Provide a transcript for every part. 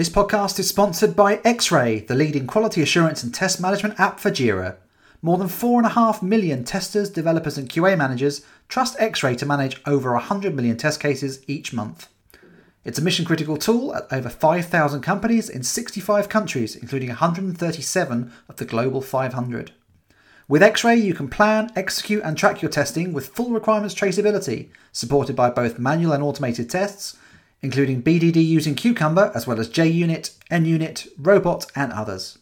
This podcast is sponsored by Xray, the leading quality assurance and test management app for Jira. More than 4.5 million testers, developers, and QA managers trust Xray to manage over 100 million test cases each month. It's a mission critical tool at over 5,000 companies in 65 countries, including 137 of the Global 500. With Xray, you can plan, execute, and track your testing with full requirements traceability, supported by both manual and automated tests including BDD using Cucumber, as well as JUnit, NUnit, Robot, and others.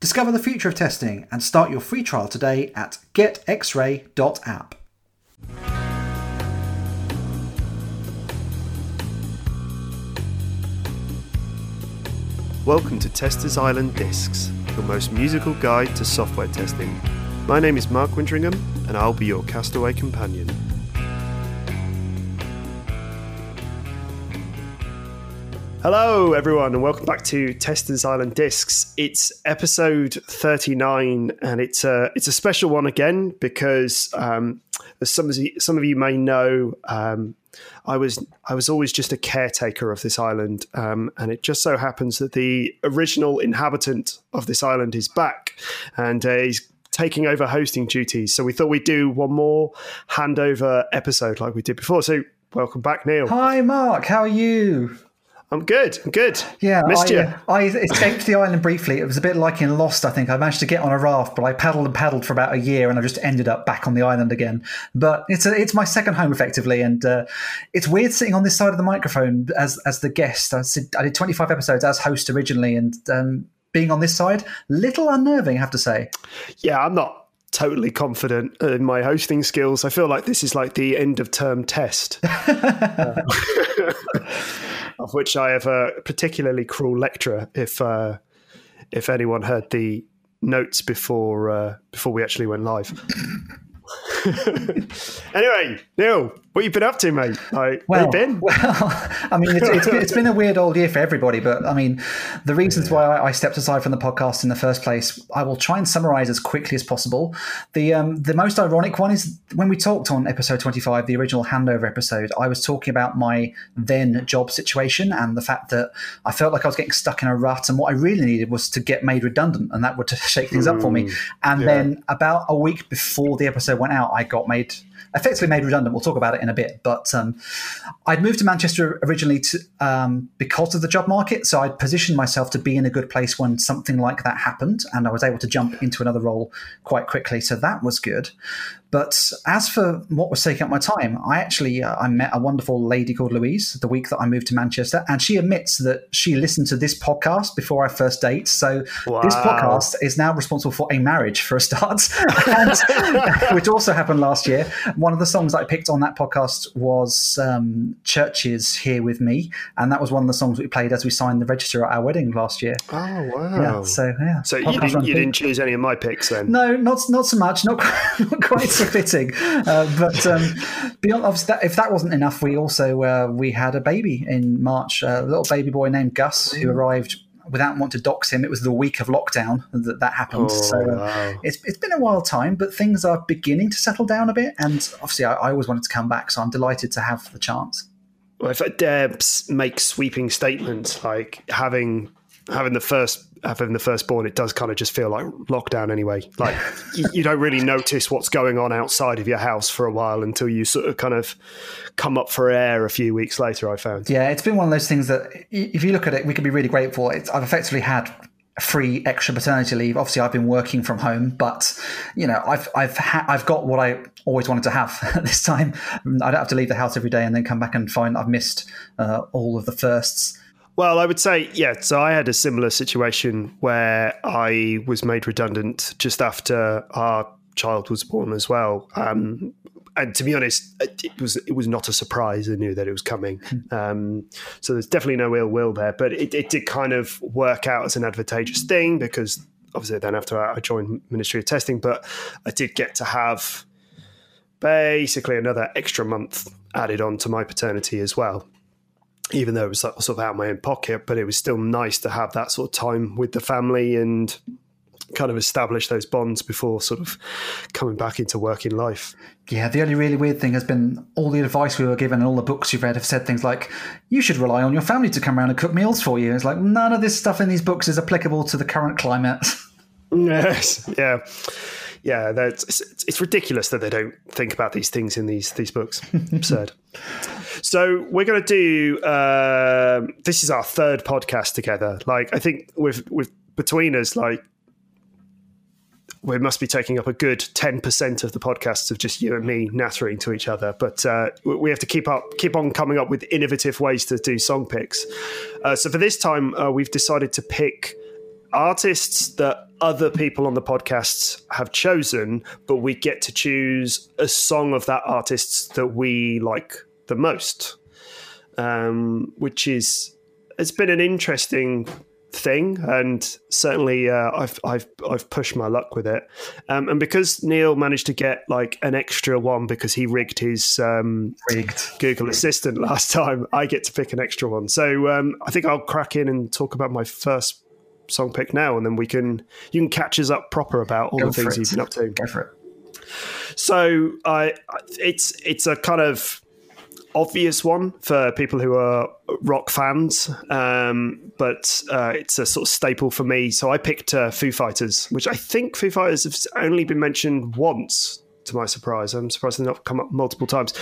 Discover the future of testing and start your free trial today at getxray.app. Welcome to Testers Island Discs, your most musical guide to software testing. My name is Mark Winteringham, and I'll be your castaway companion. Hello, everyone, and welcome back to Testers Island Discs. It's episode thirty-nine, and it's a it's a special one again because, um, as some of you, some of you may know, um, I was I was always just a caretaker of this island, um, and it just so happens that the original inhabitant of this island is back, and uh, he's taking over hosting duties. So we thought we'd do one more handover episode like we did before. So welcome back, Neil. Hi, Mark. How are you? I'm good. I'm good. Yeah, missed I, you. uh, I escaped the island briefly. It was a bit like in Lost. I think I managed to get on a raft, but I paddled and paddled for about a year, and I just ended up back on the island again. But it's a, it's my second home effectively, and uh, it's weird sitting on this side of the microphone as as the guest. I, said, I did 25 episodes as host originally, and um, being on this side, little unnerving, I have to say. Yeah, I'm not totally confident in my hosting skills. I feel like this is like the end of term test. of which I have a particularly cruel lecturer. If uh, if anyone heard the notes before uh, before we actually went live. anyway, Neil, what you been up to, mate? Like, well, you been? Well, I mean, it's, it's, it's been a weird old year for everybody, but I mean, the reasons why I stepped aside from the podcast in the first place, I will try and summarize as quickly as possible. The um, the most ironic one is when we talked on episode 25, the original handover episode, I was talking about my then job situation and the fact that I felt like I was getting stuck in a rut, and what I really needed was to get made redundant, and that would shake things mm, up for me. And yeah. then about a week before the episode went out, I got made effectively made redundant. We'll talk about it in a bit. But um, I'd moved to Manchester originally to, um, because of the job market. So I'd positioned myself to be in a good place when something like that happened. And I was able to jump into another role quite quickly. So that was good. But as for what was taking up my time, I actually uh, I met a wonderful lady called Louise the week that I moved to Manchester, and she admits that she listened to this podcast before our first date. So wow. this podcast is now responsible for a marriage for a start, and, which also happened last year. One of the songs that I picked on that podcast was um, "CHVRCHES Here with Me," and that was one of the songs we played as we signed the register at our wedding last year. Oh wow! Yeah, so yeah, so you didn't, you didn't choose any of my picks then? No, not not so much. Not, not quite so fitting. Uh, but um, beyond obviously, that, if that wasn't enough, we also uh, we had a baby in March, a little baby boy named Gus who mm. arrived without wanting to dox him. It was the week of lockdown that that happened. Oh, so uh, wow. it's it's been a wild time, but things are beginning to settle down a bit. And obviously, I, I always wanted to come back, so I'm delighted to have the chance. Well, if I dare make sweeping statements like having having the first having the firstborn, it does kind of just feel like lockdown anyway. Like you, you, don't really notice what's going on outside of your house for a while until you sort of kind of come up for air a few weeks later. I found. Yeah, it's been one of those things that if you look at it, we can be really grateful. It's, I've effectively had free extra paternity leave. Obviously, I've been working from home, but you know, I've I've ha- I've got what I always wanted to have this time. I don't have to leave the house every day and then come back and find I've missed uh, all of the firsts. Well, I would say, yeah. So I had a similar situation where I was made redundant just after our child was born as well. Um, and to be honest, it was it was not a surprise. I knew that it was coming. Hmm. Um, so there's definitely no ill will there. But it, it did kind of work out as an advantageous thing because obviously then after I joined Ministry of Testing, but I did get to have basically another extra month added on to my paternity as well even though it was sort of out of my own pocket, but it was still nice to have that sort of time with the family and kind of establish those bonds before sort of coming back into working life. Yeah, the only really weird thing has been all the advice we were given and all the books you've read have said things like, you should rely on your family to come around and cook meals for you. It's like, none of this stuff in these books is applicable to the current climate. Yes, yeah. Yeah, it's, it's ridiculous that they don't think about these things in these these books. Absurd. So we're going to do. Uh, this is our third podcast together. Like I think with with between us, like we must be taking up a good 10% of the podcasts of just you and me nattering to each other but uh, we have to keep up keep on coming up with innovative ways to do song picks uh, so for this time uh, we've decided to pick artists that other people on the podcasts have chosen but we get to choose a song of that artist that we like the most um, which is it's been an interesting thing, and certainly uh, I've I've I've pushed my luck with it. Um, and because Neil managed to get like an extra one because he rigged his um, rigged Google Assistant last time, I get to pick an extra one. So um, I think I'll crack in and talk about my first song pick now, and then we can you can catch us up proper about all Go the things it. you've been up to. Go for it. So I, it's it's a kind of obvious one for people who are rock fans, um, but uh, it's a sort of staple for me. So I picked uh, Foo Fighters, which I think Foo Fighters have only been mentioned once. To my surprise, I'm surprised they've not come up multiple times.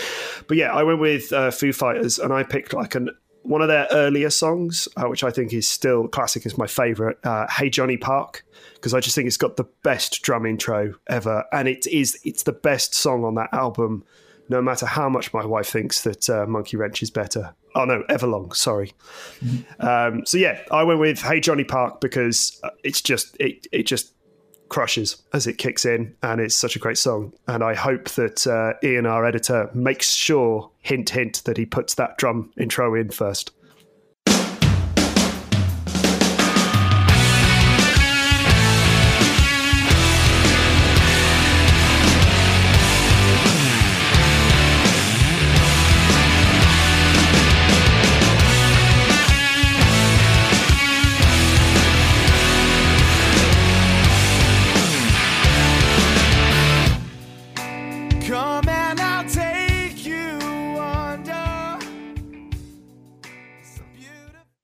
But yeah, I went with uh, Foo Fighters, and I picked like an one of their earlier songs, uh, which I think is still classic, is my favorite. Uh, hey Johnny Park, because I just think it's got the best drum intro ever, and it is it's the best song on that album no matter how much my wife thinks that uh, Monkey Wrench is better. Oh no, Everlong. Sorry. Mm-hmm. Um, so yeah, I went with Hey Johnny Park because uh, it's just it it just crushes as it kicks in, and it's such a great song. And I hope that uh, Ian, our editor, makes sure, hint hint, that he puts that drum intro in first.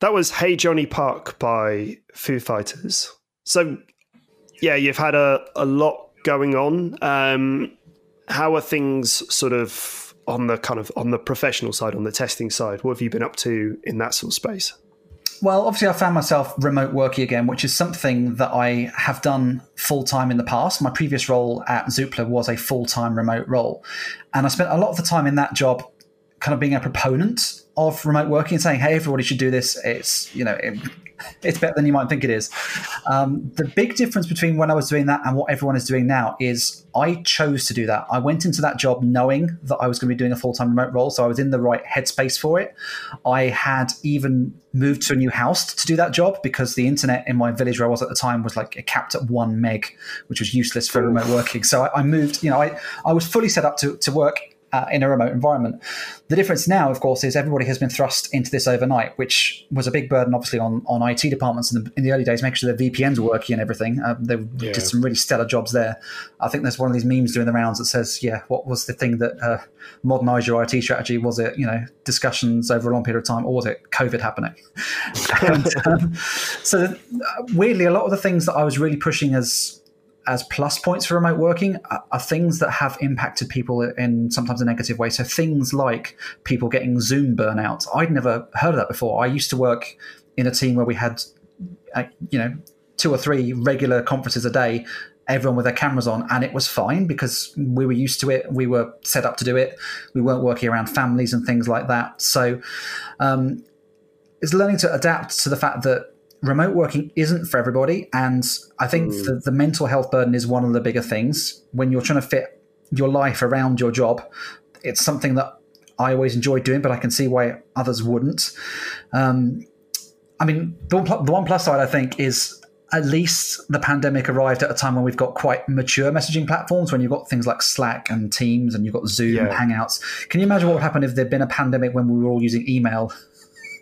That was Hey Johnny Park by Foo Fighters. So, yeah, you've had a, a lot going on. Um, how are things sort of on the kind of on the professional side, on the testing side? What have you been up to in that sort of space? Well, obviously, I found myself remote working again, which is something that I have done full time in the past. My previous role at Zoopla was a full time remote role. And I spent a lot of the time in that job kind of being a proponent of remote working and saying, "Hey, everybody should do this." It's you know, it, it's better than you might think it is. Um, the big difference between when I was doing that and what everyone is doing now is I chose to do that. I went into that job knowing that I was going to be doing a full time remote role, so I was in the right headspace for it. I had even moved to a new house to do that job because the internet in my village where I was at the time was like capped at one meg, which was useless for remote working. So I, I moved. You know, I I was fully set up to to work uh, in a remote environment. The difference now, of course, is everybody has been thrust into this overnight, which was a big burden, obviously, on, on IT departments in the, in the early days, making sure their VPNs were working and everything. Uh, they yeah. did some really stellar jobs there. I think there's one of these memes doing the rounds that says, yeah, what was the thing that uh, modernized your IT strategy? Was it, you know, discussions over a long period of time, or was it COVID happening? and, um, so, uh, weirdly, a lot of the things that I was really pushing as as plus points for remote working are, are, things that have impacted people in sometimes a negative way. So things like people getting Zoom burnout. I'd never heard of that before. I used to work in a team where we had, uh, you know, two or three regular conferences a day. Everyone with their cameras on, and it was fine because we were used to it. We were set up to do it. We weren't working around families and things like that. So, um, it's learning to adapt to the fact that remote working isn't for everybody. And I think mm. the, the mental health burden is one of the bigger things. When you're trying to fit your life around your job, it's something that I always enjoy doing, but I can see why others wouldn't. Um, I mean, the one, the one plus side I think is at least the pandemic arrived at a time when we've got quite mature messaging platforms when you've got things like Slack and Teams and you've got Zoom yeah. and Hangouts. Can you imagine what would happen if there'd been a pandemic when we were all using email?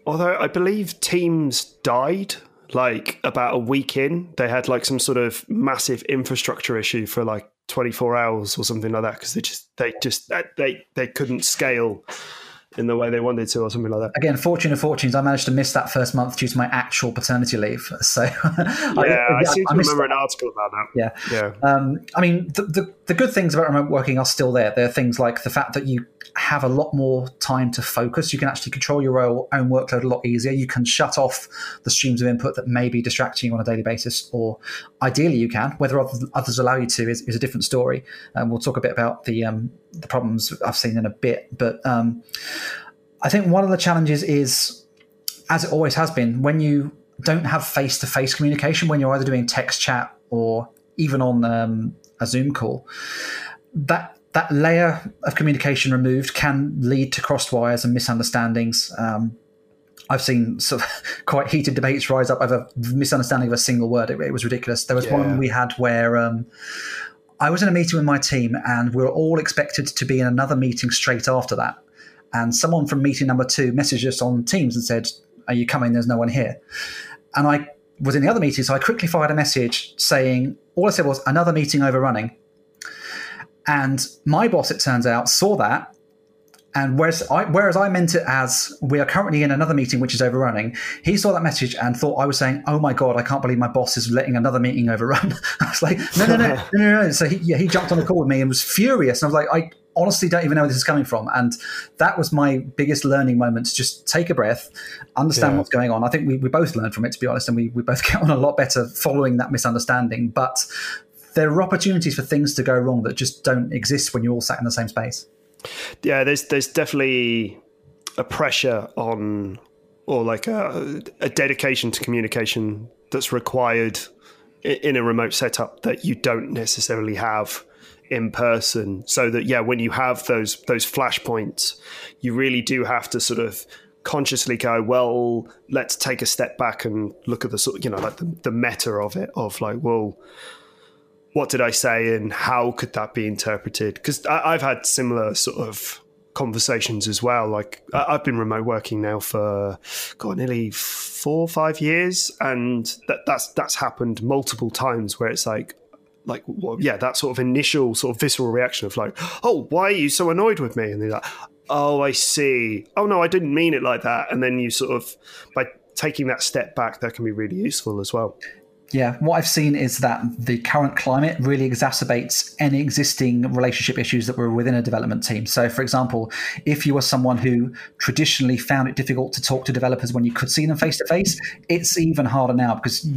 Although I believe Teams died like about a week in, they had like some sort of massive infrastructure issue for like 24 hours or something like that because they just they just they they couldn't scale in the way they wanted to, or something like that. Again, fortune of fortunes, I managed to miss that first month due to my actual paternity leave. So, yeah, I, I seem to remember that. an article about that. Yeah, yeah. Um, I mean, the, the, the good things about remote working are still there. There are things like the fact that you have a lot more time to focus. You can actually control your own workload a lot easier. You can shut off the streams of input that may be distracting you on a daily basis, or ideally you can. Whether others allow you to is, is a different story. And um, we'll talk a bit about the um, the problems I've seen in a bit. But um, I think one of the challenges is, as it always has been, when you don't have face to face communication, when you're either doing text chat or even on um, a Zoom call, that that layer of communication removed can lead to crossed wires and misunderstandings. Um, I've seen sort of quite heated debates rise up over misunderstanding of a single word. It, it was ridiculous. There was yeah. one we had where um, I was in a meeting with my team, and we were all expected to be in another meeting straight after that. And someone from meeting number two messaged us on Teams and said, "Are you coming? There's no one here." And I was in the other meeting, so I quickly fired a message saying, all I said was another meeting overrunning. And my boss, it turns out, saw that. And whereas I, whereas I meant it as we are currently in another meeting which is overrunning, he saw that message and thought I was saying, "Oh my god, I can't believe my boss is letting another meeting overrun." I was like, "No, no, no, no, no, no!" So he, yeah, he jumped on the call with me and was furious. And I was like, "I honestly don't even know where this is coming from." And that was my biggest learning moment: to just take a breath, understand yeah. what's going on. I think we, we both learned from it, to be honest, and we, we both get on a lot better following that misunderstanding. But there are opportunities for things to go wrong that just don't exist when you're all sat in the same space. Yeah, there's there's definitely a pressure on or like a, a dedication to communication that's required in a remote setup that you don't necessarily have in person so that yeah when you have those those flashpoints you really do have to sort of consciously go well let's take a step back and look at the sort of you know like the, the meta of it of like well what did I say and how could that be interpreted? Because I've had similar sort of conversations as well. Like I've been remote working now for God, nearly four or five years, and that, that's that's happened multiple times where it's like. Like well, yeah, that sort of initial sort of visceral reaction of like, oh, why are you so annoyed with me? And they're like, oh, I see. Oh no, I didn't mean it like that. And then you sort of by taking that step back, that can be really useful as well. Yeah, what I've seen is that the current climate really exacerbates any existing relationship issues that were within a development team. So, for example, if you were someone who traditionally found it difficult to talk to developers when you could see them face to face, it's even harder now because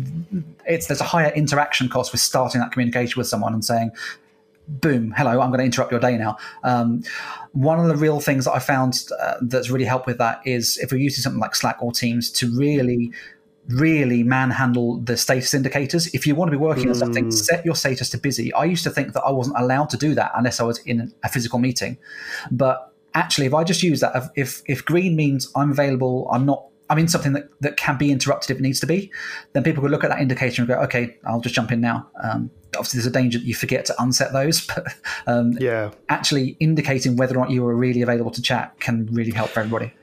it's there's a higher interaction cost with starting that communication with someone and saying, boom, hello, I'm going to interrupt your day now. Um, one of the real things that I found uh, that's really helped with that is if we're using something like Slack or Teams to really really manhandle the status indicators. If you want to be working mm. on something, mm. set your status to busy. I used to think that I wasn't allowed to do that unless I was in a physical meeting. But actually, if I just use that, if if green means I'm available, I'm not. I'm in something that, that can be interrupted if it needs to be, then people could look at that indicator and go, okay, I'll just jump in now. Um, obviously, there's a danger that you forget to unset those, but um, yeah, actually indicating whether or not you are really available to chat can really help for everybody.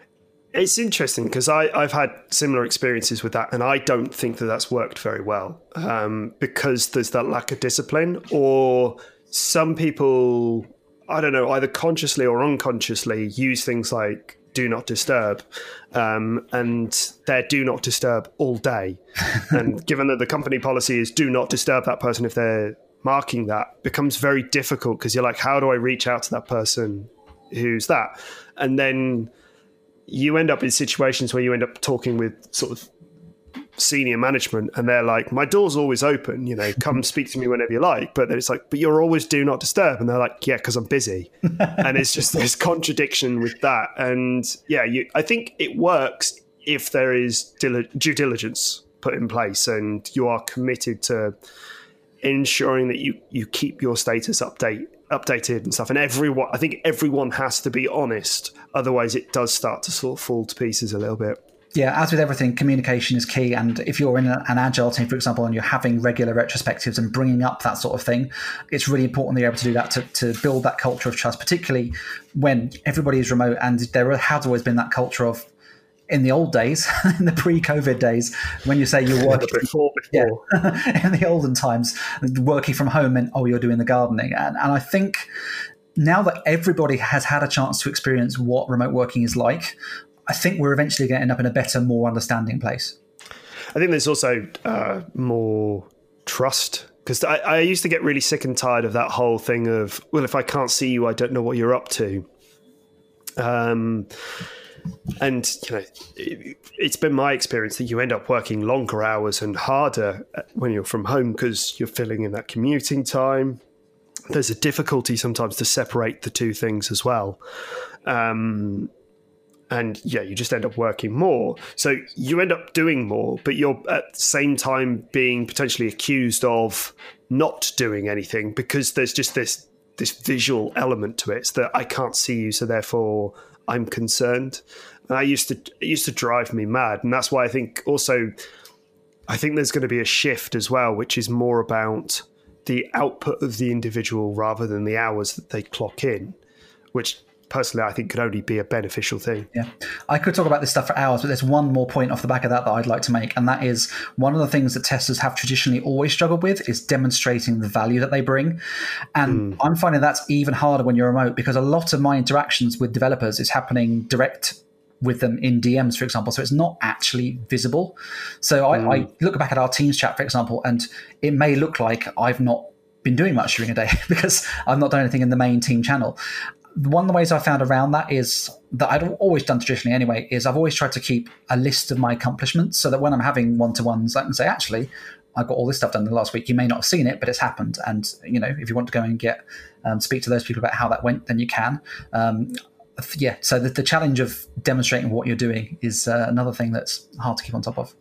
It's interesting because I've had similar experiences with that, and I don't think that that's worked very well um, because there's that lack of discipline, or some people, I don't know, either consciously or unconsciously use things like do not disturb, um, and they're do not disturb all day. and given that the company policy is do not disturb that person if they're marking that, becomes very difficult because you're like, how do I reach out to that person who's that? And then you end up in situations where you end up talking with sort of senior management and they're like my door's always open you know come speak to me whenever you like. But then it's like but you're always do not disturb. And they're like yeah because i'm busy. And it's just this contradiction with that. And yeah you, i think it works if there is due diligence put in place and you are committed to ensuring that you you keep your status update updated and stuff. And everyone, I think everyone has to be honest. Otherwise, it does start to sort of fall to pieces a little bit. Yeah, as with everything, communication is key. And if you're in an agile team, for example, and you're having regular retrospectives and bringing up that sort of thing, it's really important that you're able to do that to, to build that culture of trust, particularly when everybody is remote and there has always been that culture of in the old days, in the pre-COVID days, when you say you're working before, before. Yeah, in the olden times, working from home and oh, you're doing the gardening, and, and I think now that everybody has had a chance to experience what remote working is like, I think we're eventually going to end up in a better, more understanding place. I think there's also uh, more trust because I, I, used to get really sick and tired of that whole thing of well, if I can't see you, I don't know what you're up to. Um, and you know, it, it's been my experience that you end up working longer hours and harder when you're from home because you're filling in that commuting time. There's a difficulty sometimes to separate the two things as well. Um, and yeah, you just end up working more. So you end up doing more, but you're at the same time being potentially accused of not doing anything because there's just this this visual element to it. It's that I can't see you, so therefore I'm concerned. And I used to it used to drive me mad, and that's why I think also I think there's going to be a shift as well, which is more about the output of the individual rather than the hours that they clock in, which personally I think could only be a beneficial thing. Yeah. I could talk about this stuff for hours, but there's one more point off the back of that that I'd like to make. And that is one of the things that testers have traditionally always struggled with is demonstrating the value that they bring. And mm. I'm finding that's even harder when you're remote because a lot of my interactions with developers is happening direct with them in DMs, for example. So it's not actually visible. So I, mm. I, look back at our Teams chat, for example, and it may look like I've not been doing much during a day because I've not done anything in the main team channel one of the ways I found around that is that I'd always done traditionally anyway, is I've always tried to keep a list of my accomplishments so that when I'm having one to ones, I can say, actually, I got all this stuff done the last week. You may not have seen it, but it's happened. And, you know, if you want to go and get, um, speak to those people about how that went, then you can. Um, yeah, so the, the, challenge of demonstrating what you're doing is uh, another thing that's hard to keep on top of.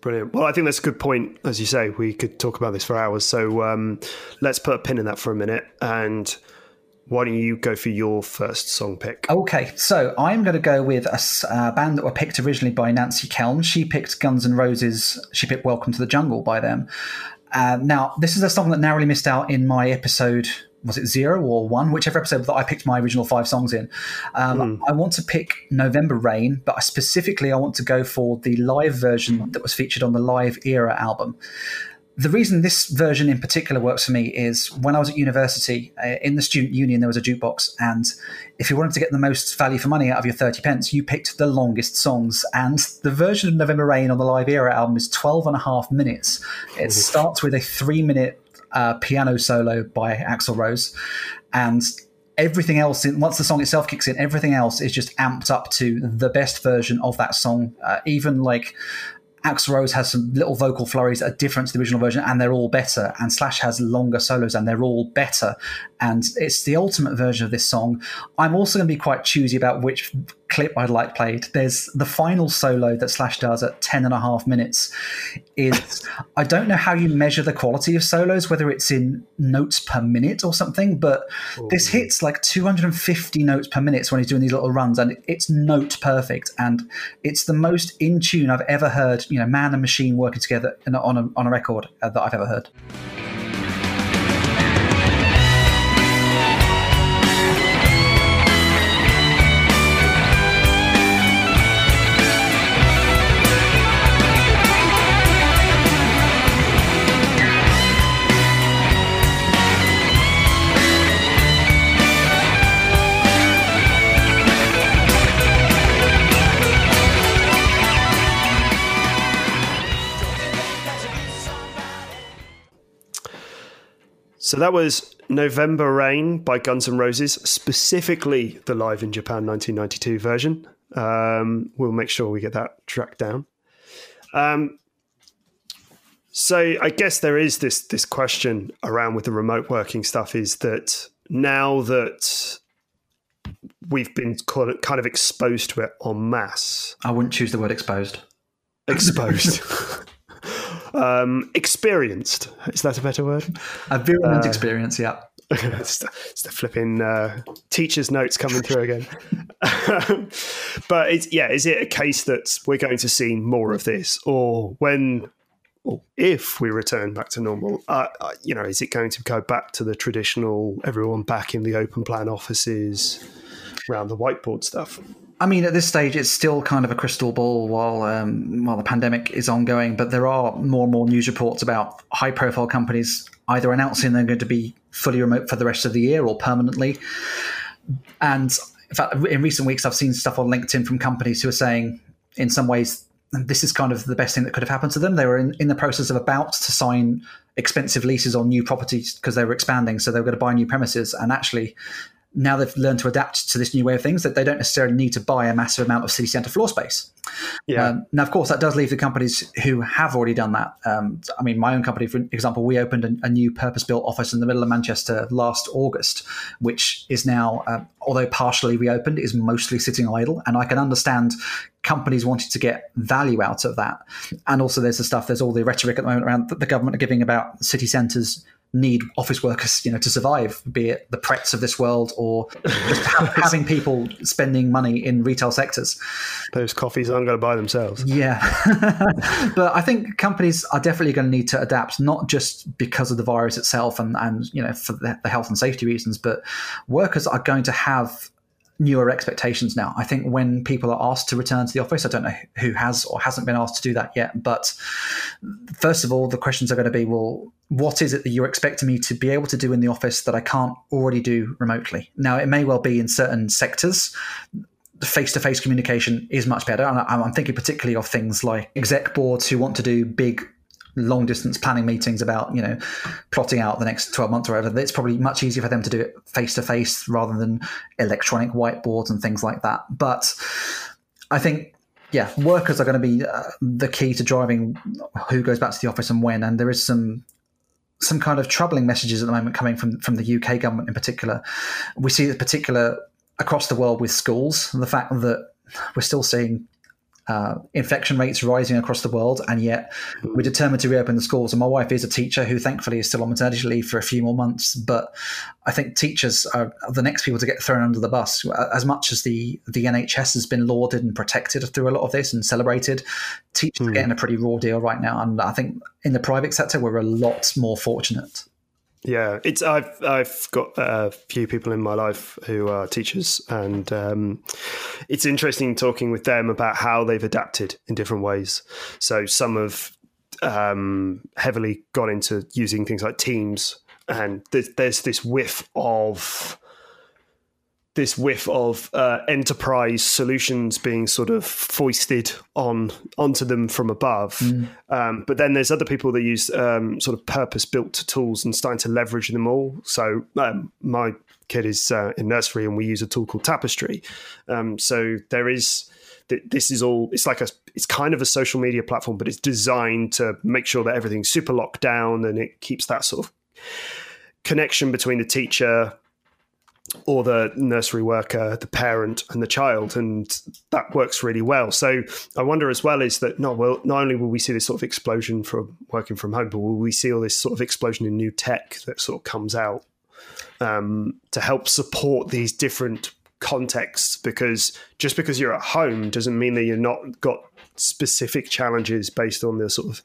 Brilliant. Well, I think that's a good point. As you say, we could talk about this for hours. So um, let's put a pin in that for a minute and why don't you go for your first song pick? Okay, so I'm going to go with a uh, band that were picked originally by Nancy Kelln. She picked Guns N' Roses. She picked Welcome to the Jungle by them. Uh, now, this is a song that narrowly missed out in my episode. Was it zero or one? Whichever episode that I picked my original five songs in. Um, mm. I want to pick November Rain, but specifically I want to go for the live version that was featured on the Live Era album the reason this version in particular works for me is when I was at university uh, in the student union, there was a jukebox. And if you wanted to get the most value for money out of your 30 pence, you picked the longest songs. And the version of November Rain on the Live Era album is 12 and a half minutes. It starts with a three minute uh, piano solo by Axl Rose. And everything else in, once the song itself kicks in everything else is just amped up to the best version of that song uh, even like Axl Rose has some little vocal flurries that are different to the original version, and they're all better. And Slash has longer solos, and they're all better. And it's the ultimate version of this song. I'm also going to be quite choosy about which clip I'd like played. There's the final solo that Slash does at 10 and a half minutes. Is I don't know how you measure the quality of solos, whether it's in notes per minute or something, but Ooh. this hits like 250 notes per minute when he's doing these little runs, and it's note perfect. And it's the most in tune I've ever heard, you know, man and machine working together on a, on a record uh, that I've ever heard. So that was November Rain by Guns N' Roses, specifically the live in Japan 1992 version. Um, we'll make sure we get that tracked down. Um, so I guess there is this this question around with the remote working stuff is that now that we've been kind of exposed to it en masse. I wouldn't choose the word exposed. Exposed. Um, experienced is that a better word? A virulent uh, experience, yeah. it's, the, it's, the, flipping uh, teacher's notes coming through again. but it's, yeah, is it a case that we're going to see more of this, or when, or if we return back to normal, uh, uh, you know, is it going to go back to the traditional everyone back in the open plan offices? Around the whiteboard stuff. I mean, at this stage, it's still kind of a crystal ball while um, while the pandemic is ongoing. But there are more and more news reports about high profile companies either announcing they're going to be fully remote for the rest of the year or permanently. And in fact, in recent weeks, I've seen stuff on LinkedIn from companies who are saying, in some ways, this is kind of the best thing that could have happened to them. They were in, in the process of about to sign expensive leases on new properties because they were expanding, so they were going to buy new premises. And actually, now they've learned to adapt to this new way of things that they don't necessarily need to buy a massive amount of city centre floor space. Yeah. Um, now, of course, that does leave the companies who have already done that. Um, I mean, my own company, for example, we opened a, a new purpose-built office in the middle of Manchester last August, which is now, uh, although partially reopened, is mostly sitting idle. And I can understand companies wanting to get value out of that. And also, there's the stuff. There's all the rhetoric at the moment around that the government are giving about city centres need office workers, you know, to survive, be it the Prets of this world or just having people spending money in retail sectors. Those coffees aren't going to buy themselves. Yeah. but I think companies are definitely going to need to adapt, not just because of the virus itself and, and you know, for the, the health and safety reasons, but workers are going to have newer expectations now. I think when people are asked to return to the office, I don't know who has or hasn't been asked to do that yet, but first of all, the questions are going to be, well, what is it that you're expecting me to be able to do in the office that I can't already do remotely? Now, it may well be in certain sectors. Face to face communication is much better. And I'm thinking particularly of things like exec boards who want to do big long distance planning meetings about you know plotting out the next 12 months or whatever it's probably much easier for them to do it face to face rather than electronic whiteboards and things like that but i think yeah workers are going to be uh, the key to driving who goes back to the office and when and there is some some kind of troubling messages at the moment coming from from the UK government in particular. We see it particular across the world with schools, the fact that we're still seeing uh, infection rates rising across the world, and yet we're determined to reopen the schools. And my wife is a teacher who, thankfully, is still on maternity leave for a few more months. But I think teachers are the next people to get thrown under the bus. As much as the the NHS has been lauded and protected through a lot of this and celebrated, teachers mm. are hmm. getting a pretty raw deal right now. And I think in the private sector, we're a lot more fortunate. Yeah, it's I've I've got a few people in my life who are teachers, and um, it's interesting talking with them about how they've adapted in different ways. So some have um, heavily gone into using things like Teams, and there's, there's this whiff of this whiff of uh, enterprise solutions being sort of foisted on onto them from above. Mm. Um, but then there's other people that use um, sort of purpose built tools and starting to leverage them all. So um, my kid is uh, in nursery and we use a tool called Tapestry. Um, so there is this is all it's like a it's kind of a social media platform but it's designed to make sure that everything's super locked down and it keeps that sort of connection between the teacher or the nursery worker, the parent, and the child, and that works really well. So I wonder as well is that not well, not only will we see this sort of explosion from working from home, but will we see all this sort of explosion in new tech that sort of comes out um, to help support these different contexts? Because just because you're at home doesn't mean that you're not got specific challenges based on the sort of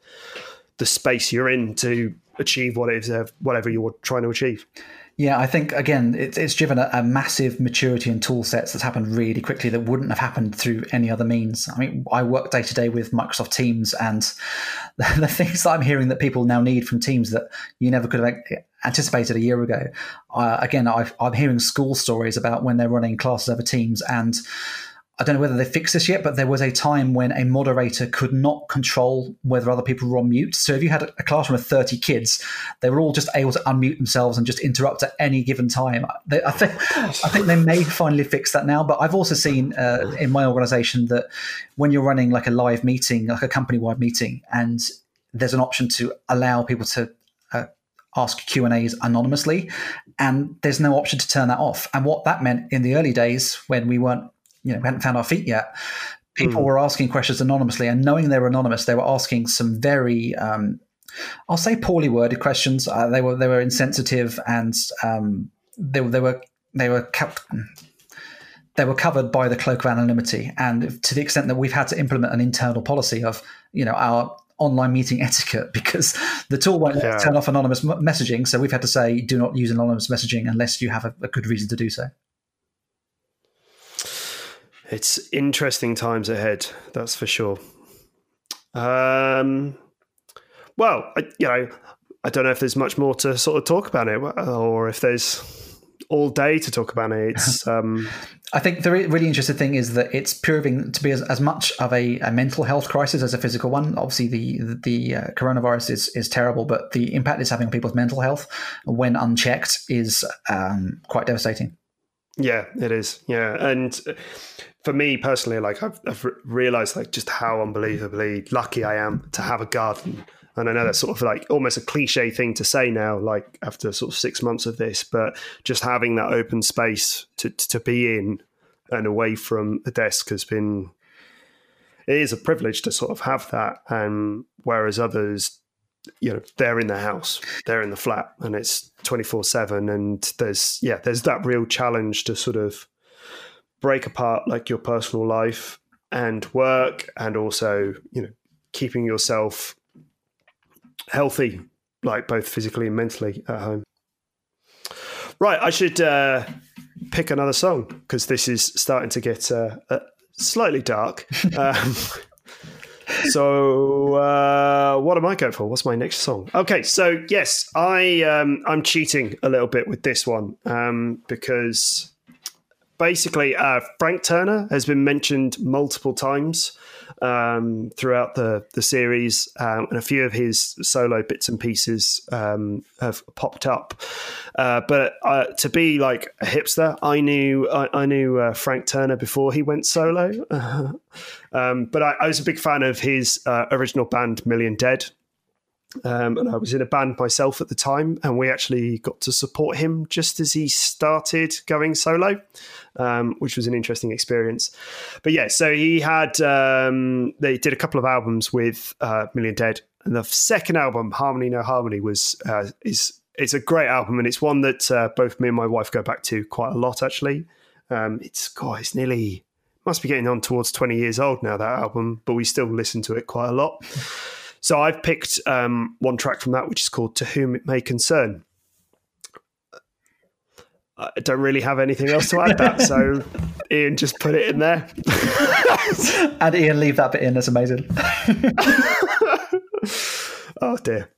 the space you're in to achieve what it is, whatever you're trying to achieve. Yeah, I think again, it's, it's driven a, a, massive maturity in tool sets that's happened really quickly that wouldn't have happened through any other means. I mean, I work day to day with Microsoft Teams, and the, the, things that I'm hearing that people now need from Teams that you never could have anticipated a year ago. Uh, again, i am hearing school stories about when they're running classes over Teams and I don't know whether they fixed this yet, but there was a time when a moderator could not control whether other people were on mute. So if you had a classroom of 30 kids, they were all just able to unmute themselves and just interrupt at any given time. They, I, think, I think they may finally fix that now. But I've also seen uh, in my organization that when you're running like a live meeting, like a company wide meeting, and there's an option to allow people to uh, ask Q and A's anonymously, and there's no option to turn that off. And what that meant in the early days when we weren't you know we hadn't found our feet yet. People mm. were asking questions anonymously, and knowing they were anonymous, they were asking some very, um, I'll say, poorly worded questions. Uh, they were they were insensitive, and um, they, they were they were kept, they were covered by the cloak of anonymity. And to the extent that we've had to implement an internal policy of you know our online meeting etiquette because the tool won't yeah. turn off anonymous messaging. So we've had to say, do not use anonymous messaging unless you have a, a good reason to do so. It's interesting times ahead, that's for sure. Um, well, I, you know, I don't know if there's much more to sort of talk about it, or if there's all day to talk about it. It's. Um, I think the really interesting thing is that it's proving to be as, as much of a, a, mental health crisis as a physical one. Obviously, the the uh, coronavirus is is terrible, but the impact it's having on people's mental health when unchecked is um, quite devastating. Yeah, it is. Yeah, and for me personally, like I've, I've realized like just how unbelievably lucky I am to have a garden. And I know that's sort of like almost a cliche thing to say now, like after sort of six months of this, but just having that open space to, to be in and away from a desk has been, it is a privilege to sort of have that. And whereas others, you know, they're in the house, they're in the flat and it's 24 seven. And there's, yeah, there's that real challenge to sort of break apart like your personal life and work and also, you know, keeping yourself healthy, like both physically and mentally at home. Right, I should uh, pick another song because this is starting to get uh, uh, slightly dark. Um, so, uh, what am I going for? What's my next song? Okay, so yes, I um, I'm cheating a little bit with this one um, because basically uh, Frank Turner has been mentioned multiple times um, throughout the the series, um, and a few of his solo bits and pieces um, have popped up. Uh, but uh, to be like a hipster, I knew I, I knew uh, Frank Turner before he went solo. Um, but I, I, was a big fan of his uh, original band, Million Dead. Um, and I was in a band myself at the time, and we actually got to support him just as he started going solo, um, which was an interesting experience. But yeah, so he had um, they did a couple of albums with uh, Million Dead, and the second album, Harmony No Harmony, was uh, is it's a great album, and it's one that uh, both me and my wife go back to quite a lot. Actually, um, it's God, it's nearly must be getting on towards twenty years old now that album, but we still listen to it quite a lot. So I've picked um, one track from that, which is called "To Whom It May Concern." I don't really have anything else to add that, so Ian just put it in there. and Ian, leave that bit in. That's amazing. oh dear.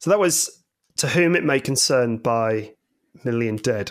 So that was To Whom It May Concern by Million Dead.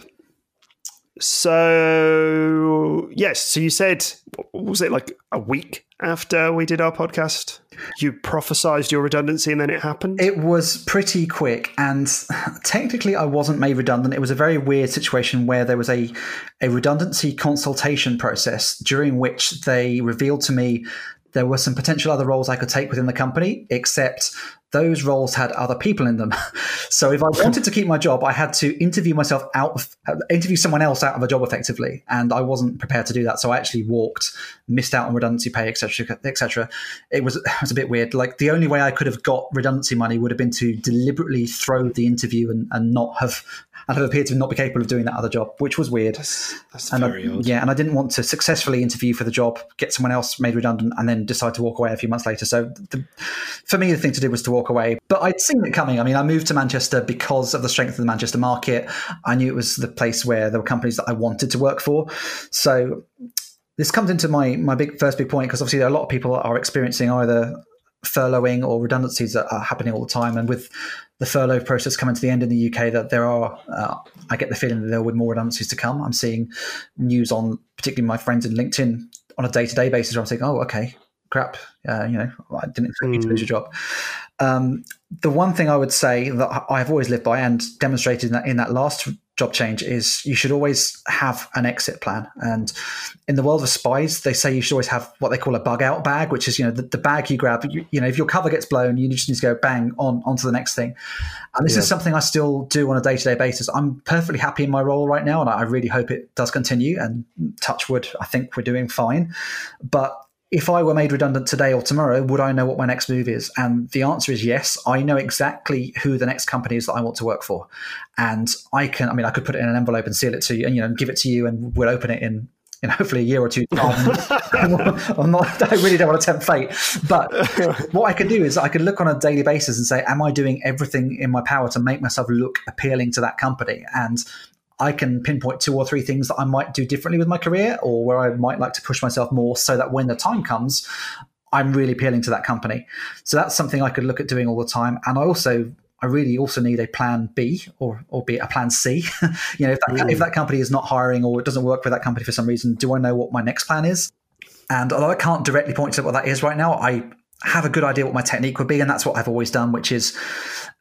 So, yes, so you said, was it like a week after we did our podcast? You prophesized your redundancy and then it happened? It was pretty quick. And technically, I wasn't made redundant. It was a very weird situation where there was a, a redundancy consultation process during which they revealed to me there were some potential other roles I could take within the company, except those roles had other people in them. so if I wanted to keep my job, I had to interview myself out of, interview someone else out of a job effectively, and I wasn't prepared to do that. So I actually walked, missed out on redundancy pay, etc., etc. It was it was a bit weird. Like the only way I could have got redundancy money would have been to deliberately throw the interview and, and not have and have appeared to not be capable of doing that other job, which was weird. That's, that's and very I, odd. Yeah, and I didn't want to successfully interview for the job, get someone else made redundant, and then decide to walk away a few months later. So the, for me, the thing to do was to walk away. But I'd seen it coming. I mean, I moved to Manchester because of the strength of the Manchester market. I knew it was the place where there were companies that I wanted to work for. So this comes into my my big first big point because obviously a lot of people are experiencing either furloughing or redundancies that are happening all the time, and with the furlough process coming to the end in the UK, that there are, uh, I get the feeling that there will be more redundancies to come. I'm seeing news on, particularly my friends in LinkedIn, on a day to day basis where I'm saying, oh, okay, crap, uh, you know, I didn't expect mm. you to lose your job. Um, the one thing I would say that I've always lived by and demonstrated in that, in that last job change is you should always have an exit plan. And in the world of spies, they say you should always have what they call a bug out bag, which is you know the, the bag you grab. You, you, know if your cover gets blown, you just need to go bang on onto the next thing. And this yeah. is something I still do on a day to day basis. I'm perfectly happy in my role right now, and I really hope it does continue. And touch wood, I think we're doing fine. But if I were made redundant today or tomorrow, would I know what my next move is? And the answer is yes. I know exactly who the next company is that I want to work for, and I can. I mean, I could put it in an envelope and seal it to you, and you know, give it to you, and we'll open it in. In hopefully a year or two. I'm not, I really don't want to tempt fate. But what I could do is I could look on a daily basis and say, Am I doing everything in my power to make myself look appealing to that company? And I can pinpoint two or three things that I might do differently with my career or where I might like to push myself more so that when the time comes, I'm really appealing to that company. So that's something I could look at doing all the time. And I also I really also need a plan B or or be a plan C. you know, if that, if mm. that company is not hiring or it doesn't work for that company for some reason, do I know what my next plan is? And although I can't directly point to what that is right now, I have a good idea what my technique would be, and that's what I've always done. Which is,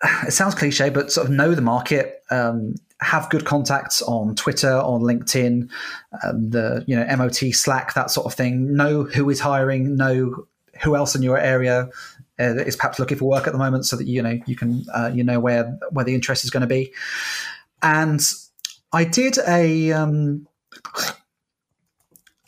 it sounds cliche, but sort of know the market, um, have good contacts on Twitter, on LinkedIn, um, the you know MOT, Slack, that sort of thing. Know who is hiring, know who else in your area uh, is perhaps looking for work at the moment, so that you know you can uh, you know where where the interest is going to be. And I did a um,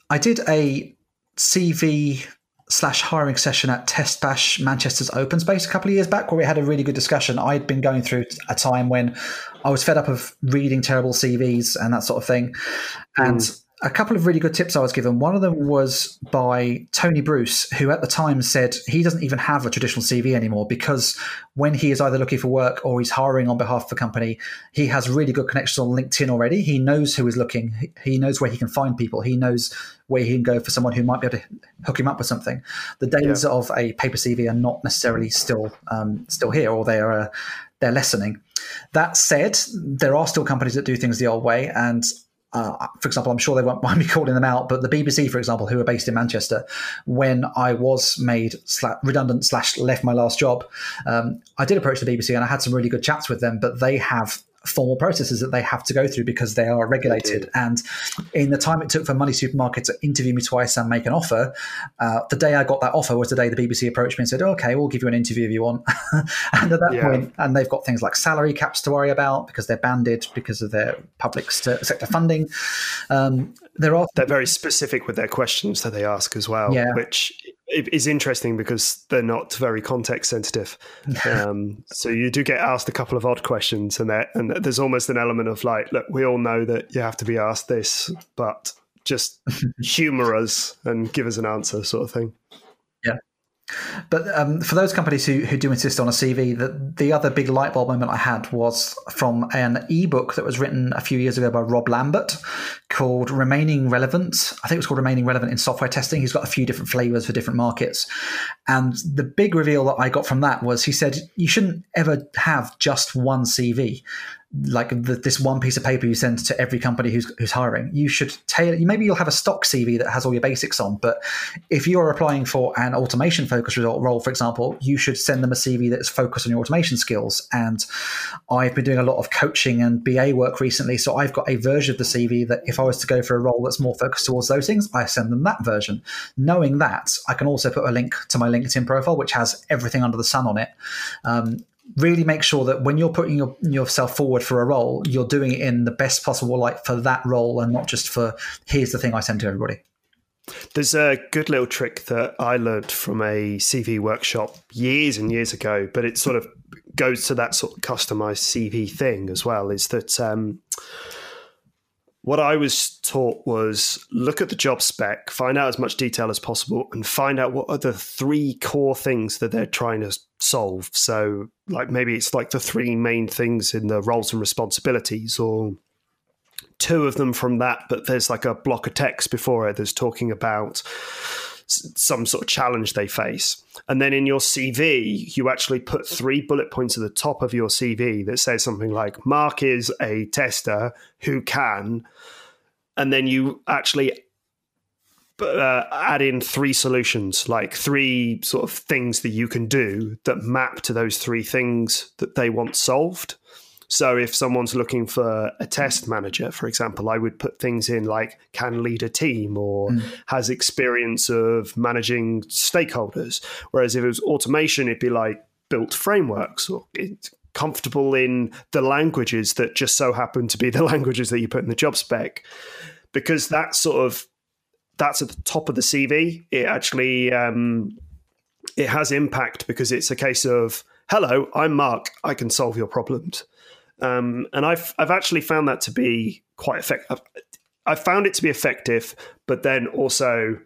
I did a CV slash hiring session at Test Bash Manchester's Open Space a couple of years back, where we had a really good discussion. I'd been going through a time when I was fed up of reading terrible CVs and that sort of thing, and mm a couple of really good tips I was given. One of them was by Tony Bruce, who at the time said he doesn't even have a traditional CV anymore because when he is either looking for work or he's hiring on behalf of a company, he has really good connections on LinkedIn already. He knows who is looking, he knows where he can find people, he knows where he can go for someone who might be able to hook him up with something. The days yeah. of a paper CV are not necessarily still um, still here, or they are uh, they're lessening. That said, there are still companies that do things the old way, and uh, for example, I'm sure they won't mind me calling them out, but the BBC, for example, who are based in Manchester, when I was made redundant slash left my last job, um, I did approach the BBC and I had some really good chats with them, but they have formal processes that they have to go through because they are regulated. And in the time it took for Money Supermarket to interview me twice and make an offer, uh, the day I got that offer was the day the BBC approached me and said, "Okay, we'll give you an interview if you want." and at that yeah. point, and they've got things like salary caps to worry about because they're banded because of their public sector funding. Um, they're they're very specific with their questions that they ask as well, yeah. which is interesting because they're not very context sensitive. Um, so you do get asked a couple of odd questions, and and there's almost an element of like, look, we all know that you have to be asked this, but just humor us and give us an answer, sort of thing. But um, for those companies who, who do insist on a CV, the, the other big light bulb moment I had was from an ebook that was written a few years ago by Rob Lambert called Remaining Relevant. I think it was called Remaining Relevant in Software Testing. He's got a few different flavors for different markets. And the big reveal that I got from that was he said, you shouldn't ever have just one CV like the, this one piece of paper you send to every company who's, who's hiring. You should tailor. You maybe you'll have a stock CV that has all your basics on, but if you're applying for an automation focused role, for example, you should send them a CV that's focused on your automation skills. And I've been doing a lot of coaching and BA work recently, so I've got a version of the CV that if I was to go for a role that's more focused towards those things, I send them that version. Knowing that, I can also put a link to my LinkedIn profile, which has everything under the sun on it. Um, really make sure that when you're putting your, yourself forward for a role, you're doing it in the best possible light for that role and not just for here's the thing I send to everybody. There's a good little trick that I learned from a CV workshop years and years ago, but it sort of goes to that sort of customized CV thing as well. Is that um, what I was taught was look at the job spec, find out as much detail as possible, and find out what are the three core things that they're trying to solve. So, like maybe it's like the three main things in the roles and responsibilities, or two of them from that, but there's like a block of text before it that's talking about some sort of challenge they face. And then in your CV, you actually put three bullet points at the top of your CV that says something like Mark is a tester who can. And then you actually uh, add in three solutions, like three sort of things that you can do that map to those three things that they want solved. So if someone's looking for a test manager, for example, I would put things in like can lead a team or mm. has experience of managing stakeholders. Whereas if it was automation, it'd be like built frameworks or comfortable in the languages that just so happen to be the languages that you put in the job spec. Because that sort of that's at the top of the CV. It actually um, it has impact because it's a case of hello, I'm Mark. I can solve your problems. Um, and I've I've actually found that to be quite effective. I found it to be effective, but then also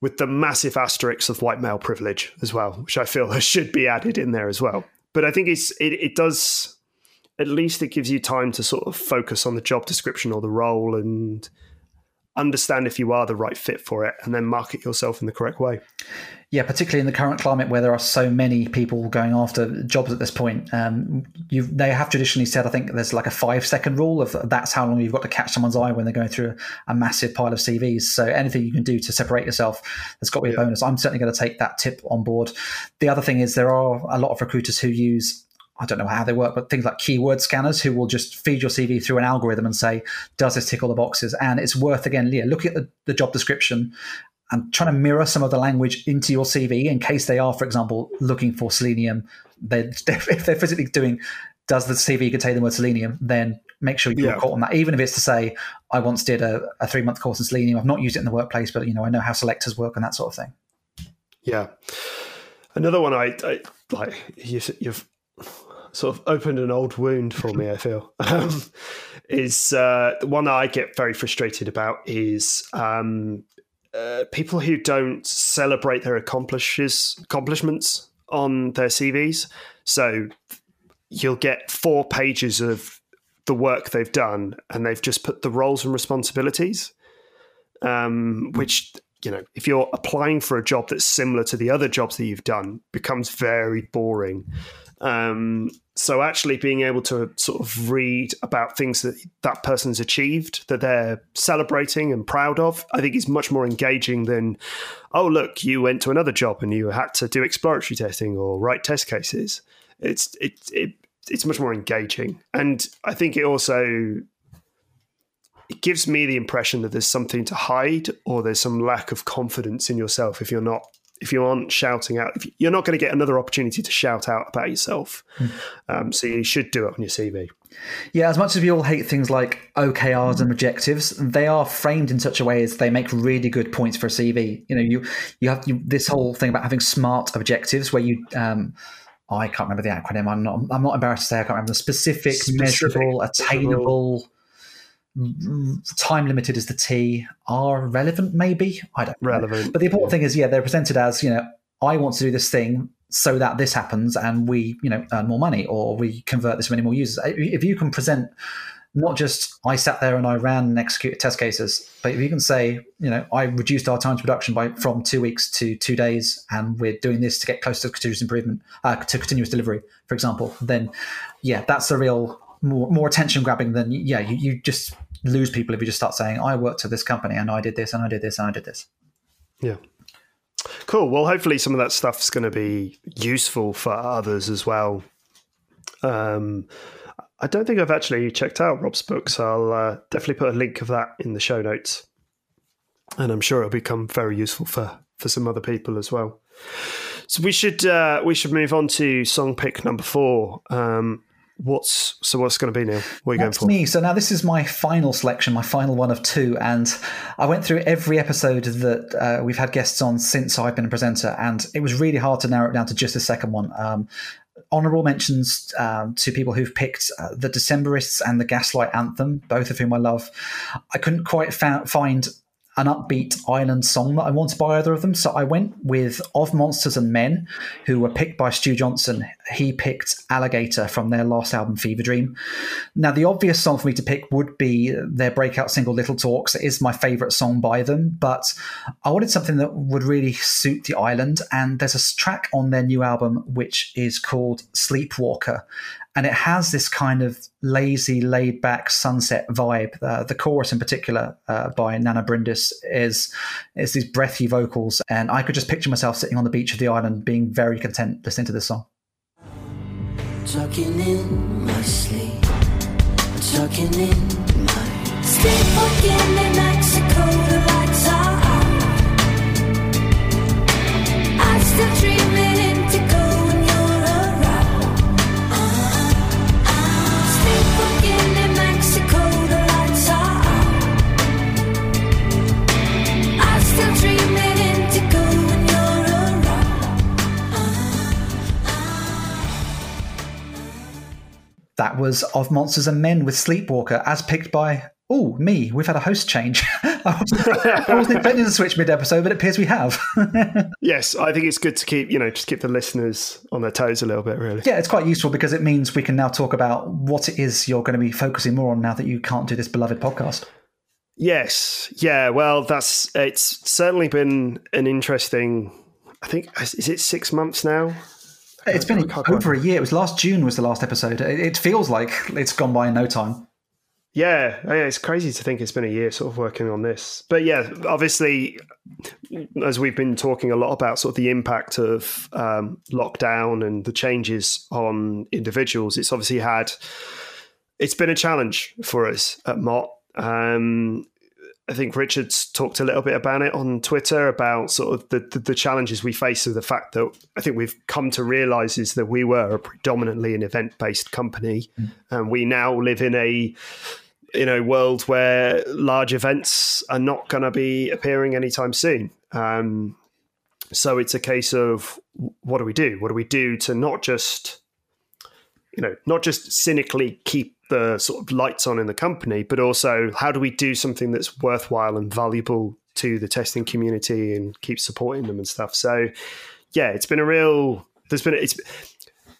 with the massive asterisks of white male privilege as well, which I feel should be added in there as well. But I think it's it, it does at least it gives you time to sort of focus on the job description or the role and understand if you are the right fit for it and then market yourself in the correct way. Yeah, particularly in the current climate where there are so many people going after jobs at this point. Um, they have traditionally said, I think there's like a five second rule of that's how long you've got to catch someone's eye when they're going through a, a massive pile of CVs. So anything you can do to separate yourself, there's got to be a bonus. I'm certainly going to take that tip on board. The other thing is there are a lot of recruiters who use I don't know how they work, but things like keyword scanners who will just feed your CV through an algorithm and say, does this tick all the boxes? And it's worth, again, yeah, looking at the, the job description and trying to mirror some of the language into your CV in case they are, for example, looking for selenium. They, if they're physically doing, does the CV contain the word selenium, then make sure you're yeah. caught on that. Even if it's to say, I once did a, a three month course in selenium. I've not used it in the workplace, but you know, I know how selectors work and that sort of thing. Yeah. Another one I, I like you, you've sort of opened an old wound for me. I feel um, is uh, the one I get very frustrated about is um, uh, people who don't celebrate their accomplishes accomplishments on their CVs. So you'll get four pages of the work they've done, and they've just put the roles and responsibilities, um, which you know, if you're applying for a job that's similar to the other jobs that you've done, becomes very boring. Um, so actually being able to sort of read about things that that person's achieved that they're celebrating and proud of i think is much more engaging than oh look you went to another job and you had to do exploratory testing or write test cases. It's it, it it's much more engaging. And i think it also it gives me the impression that there's something to hide or there's some lack of confidence in yourself if you're not if you aren't shouting out, you're not going to get another opportunity to shout out about yourself. Mm. Um, so you should do it on your CV. Yeah, as much as we all hate things like OKRs and objectives, they are framed in such a way as they make really good points for a CV. You know, you you have you, this whole thing about having smart objectives where you. Um, I can't remember the acronym. I'm not. I'm not embarrassed to say I can't remember the specific, specific measurable, attainable time limited is the T are relevant maybe I don't relevant know. but the important yeah. thing is yeah they're presented as you know I want to do this thing so that this happens and we you know earn more money or we convert this many more users if you can present not just I sat there and I ran and executed test cases but if you can say you know I reduced our time to production by from two weeks to two days and we're doing this to get close to continuous improvement uh, to continuous delivery for example then yeah that's the real more more attention grabbing than yeah you, you just lose people if you just start saying, I worked at this company and I did this and I did this and I did this. Yeah. Cool. Well, hopefully some of that stuff's going to be useful for others as well. Um, I don't think I've actually checked out Rob's book, so I'll uh, definitely put a link of that in the show notes. And I'm sure it'll become very useful for, for some other people as well. So we should uh, we should move on to song pick number four. Um, What's so? What's going to be now? What are you That's going for? me. So now this is my final selection, my final one of two, and I went through every episode that uh, we've had guests on since I've been a presenter, and it was really hard to narrow it down to just the second one. Um, honorable mentions um, to people who've picked uh, the Decemberists and the Gaslight Anthem, both of whom I love. I couldn't quite fa- find an upbeat island song that I wanted by either of them. So I went with Of Monsters and Men, who were picked by Stu Johnson. He picked Alligator from their last album, Fever Dream. Now, the obvious song for me to pick would be their breakout single, Little Talks. It is my favourite song by them, but I wanted something that would really suit the island. And there's a track on their new album which is called Sleepwalker and it has this kind of lazy, laid back sunset vibe. Uh, the chorus, in particular, uh, by Nanna Bryndís, is is these breathy vocals, and I could just picture myself sitting on the beach of the island, being very content listening to this song. Talking in my sleep. Talking in my Sleepwalking in Mexico, the lights are out. I still dreaming That was Of Monsters and Men with Sleepwalker, as picked by, oh, me. We've had a host change. I wasn't, I wasn't expecting to switch mid episode, but it appears we have. Yes, I think it's good to keep you know just keep the listeners on their toes a little bit. Really. yeah, it's quite useful because it means we can now talk about what it is you're going to be focusing more on now that you can't do this beloved podcast. Yes. Yeah. Well, that's it's certainly been an interesting. I think is it six months now. It's been I can't quite- over a year. It was last June was the last episode. It, it feels like it's gone by in no time. Yeah, yeah, it's crazy to think it's been a year sort of working on this. But yeah, obviously, as we've been talking a lot about sort of the impact of um, lockdown and the changes on individuals, it's obviously had, it's been a challenge for us at MOT. Um, I think Richard's talked a little bit about it on Twitter about sort of the, the, the challenges we face with the fact that I think we've come to realize is that we were a predominantly an event based company and we now live in a you know world where large events are not going to be appearing anytime soon. Um, so it's a case of what do we do? What do we do to not just you know not just cynically keep the sort of lights on in the company, but also how do we do something that's worthwhile and valuable to the testing community and keep supporting them and stuff. So yeah, it's been a real. There's been it's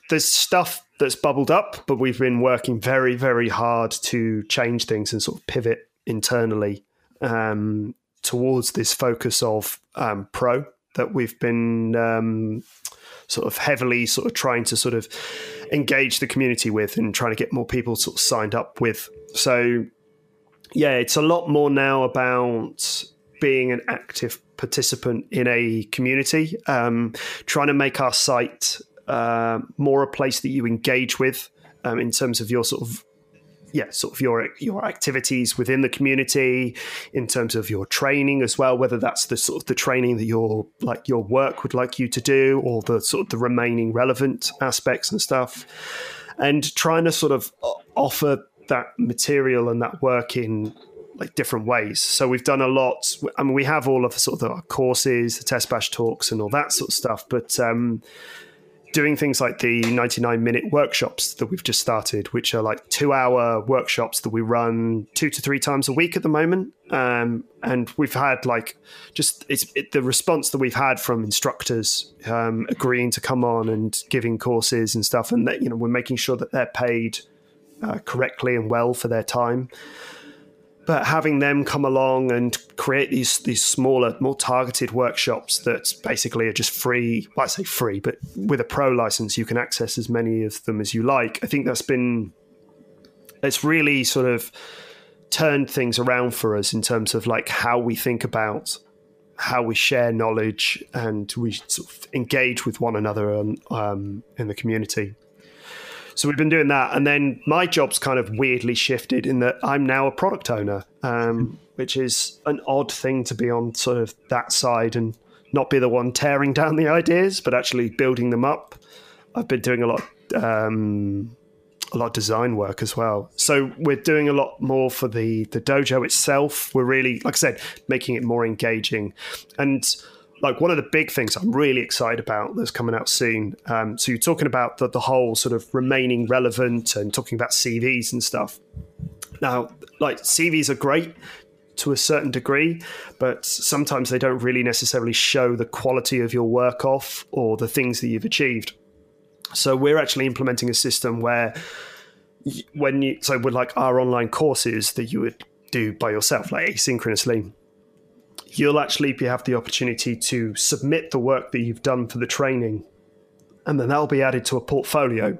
there's stuff that's bubbled up, but we've been working very very hard to change things and sort of pivot internally um, towards this focus of um, pro that we've been um, sort of heavily sort of trying to sort of engage the community with and trying to get more people sort of signed up with. So yeah, it's a lot more now about being an active participant in a community, um, trying to make our site uh, more a place that you engage with um, in terms of your sort of yeah, sort of your your activities within the community, in terms of your training as well, whether that's the sort of the training that your like your work would like you to do, or the sort of the remaining relevant aspects and stuff, and trying to sort of offer that material and that work in like different ways. So we've done a lot. I mean, we have all of the sort of the courses, the test bash talks, and all that sort of stuff, but. um doing things like the 99 minute workshops that we've just started, which are like two hour workshops that we run two to three times a week at the moment. Um, and we've had like just it's it, the response that we've had from instructors um, agreeing to come on and giving courses and stuff, and that you know we're making sure that they're paid uh, correctly and well for their time but having them come along and create these these smaller, more targeted workshops that basically are just free. Well, I say free, but with a pro license, you can access as many of them as you like. I think that's been it's really sort of turned things around for us in terms of like how we think about how we share knowledge and we sort of engage with one another um, in the community. So we've been doing that, and then my job's kind of weirdly shifted in that I'm now a product owner, um, which is an odd thing to be on sort of that side and not be the one tearing down the ideas, but actually building them up. I've been doing a lot, um, a lot of design work as well. So we're doing a lot more for the the dojo itself. We're really, like I said, making it more engaging, and like one of the big things I'm really excited about that's coming out soon. Um, so you're talking about the, the whole sort of remaining relevant and talking about CVs and stuff. Now, like CVs are great to a certain degree, but sometimes they don't really necessarily show the quality of your work off or the things that you've achieved. So we're actually implementing a system where when you so with like our online courses that you would do by yourself, like asynchronously, you'll actually be, have the opportunity to submit the work that you've done for the training and then that'll be added to a portfolio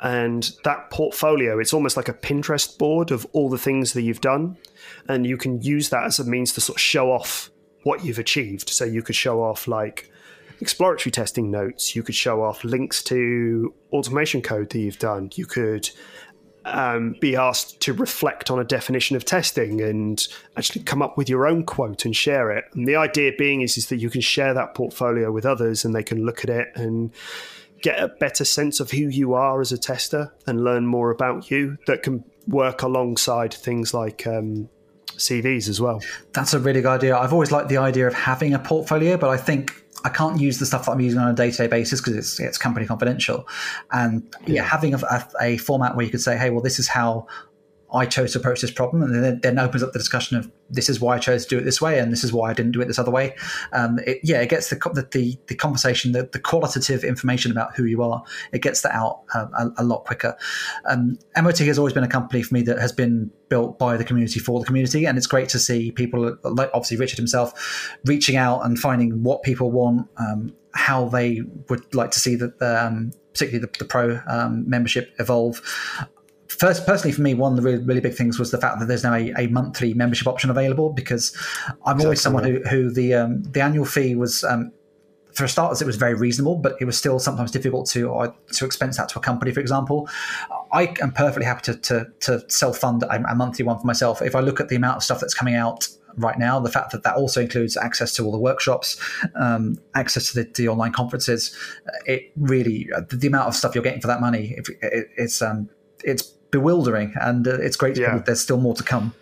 and that portfolio it's almost like a pinterest board of all the things that you've done and you can use that as a means to sort of show off what you've achieved so you could show off like exploratory testing notes. You could show off links to automation code that you've done. You could um, be asked to reflect on a definition of testing and actually come up with your own quote and share it. And the idea being is, is that you can share that portfolio with others and they can look at it and get a better sense of who you are as a tester and learn more about you that can work alongside things like um, CVs as well. That's a really good idea. I've always liked the idea of having a portfolio, but I think I can't use the stuff that I'm using on a day to day basis because it's it's company confidential. And yeah, having a, a, a, format where you could say, hey, well, this is how I chose to approach this problem, and then, then opens up the discussion of this is why I chose to do it this way, and this is why I didn't do it this other way. Um, it, yeah, it gets the the the, conversation, the, the qualitative information about who you are, it gets that out uh, a, a, lot quicker. Um, MOT has always been a company for me that has been built by the community for the community, and it's great to see people like obviously Richard himself reaching out and finding what people want, um, how they would like to see that. Um, particularly the, the pro um, membership evolve first personally for me one of the really, really big things was the fact that there's now a, a monthly membership option available because i'm exactly. always someone who, who the um, the annual fee was um, for starters, it was very reasonable, but it was still sometimes difficult to uh, to expense that to a company, for example. I am perfectly happy to to, to self fund a, a, monthly one for myself. If I look at the amount of stuff that's coming out right now, the fact that that also includes access to all the workshops, um, access to the, the, online conferences, it really the, the, amount of stuff you're getting for that money, it, it, it's um, it's bewildering, and uh, it's great yeah. there's still more to come.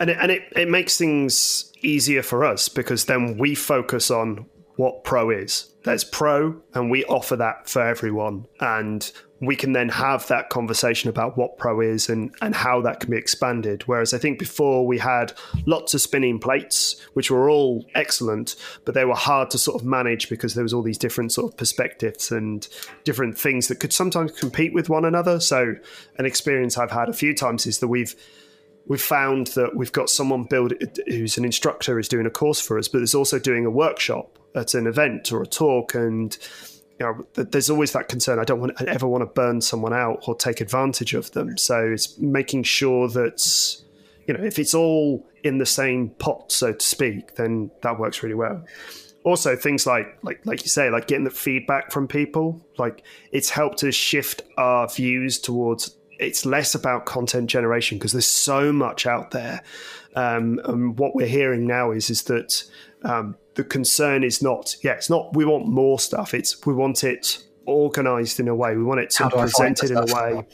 And it, and it, it makes things easier for us because then we focus on what pro is. There's pro, and we offer that for everyone. And we can then have that conversation about what pro is and, and how that can be expanded. Whereas I think before we had lots of spinning plates, which were all excellent, but they were hard to sort of manage because there was all these different sort of perspectives and different things that could sometimes compete with one another. So an experience I've had a few times is that we've we've found that we've got someone build who's an instructor is doing a course for us, but is also doing a workshop at an event or a talk and you know, there's always that concern. I don't want I ever want to burn someone out or take advantage of them. So it's making sure that you know if it's all in the same pot, so to speak, then that works really well. Also, things like like like you say, like getting the feedback from people, like it's helped us shift our views towards. It's less about content generation because there's so much out there. Um, and what we're hearing now is is that um, the concern is not, yeah, it's not we want more stuff. It's we want it organized in a way. We want it to presented in a way.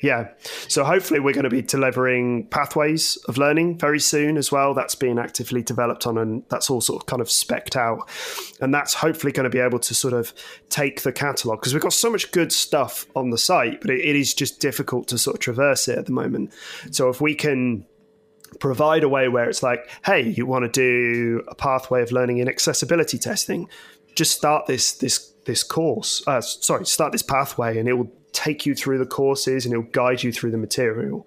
Yeah. So hopefully we're going to be delivering pathways of learning very soon as well. That's being actively developed on and that's all sort of kind of specked out. And that's hopefully going to be able to sort of take the catalog because we've got so much good stuff on the site, but it, it is just difficult to sort of traverse it at the moment. So if we can provide a way where it's like, hey, you want to do a pathway of learning in accessibility testing, just start this this this course. Uh, sorry, start this pathway, and it will take you through the courses and it will guide you through the material.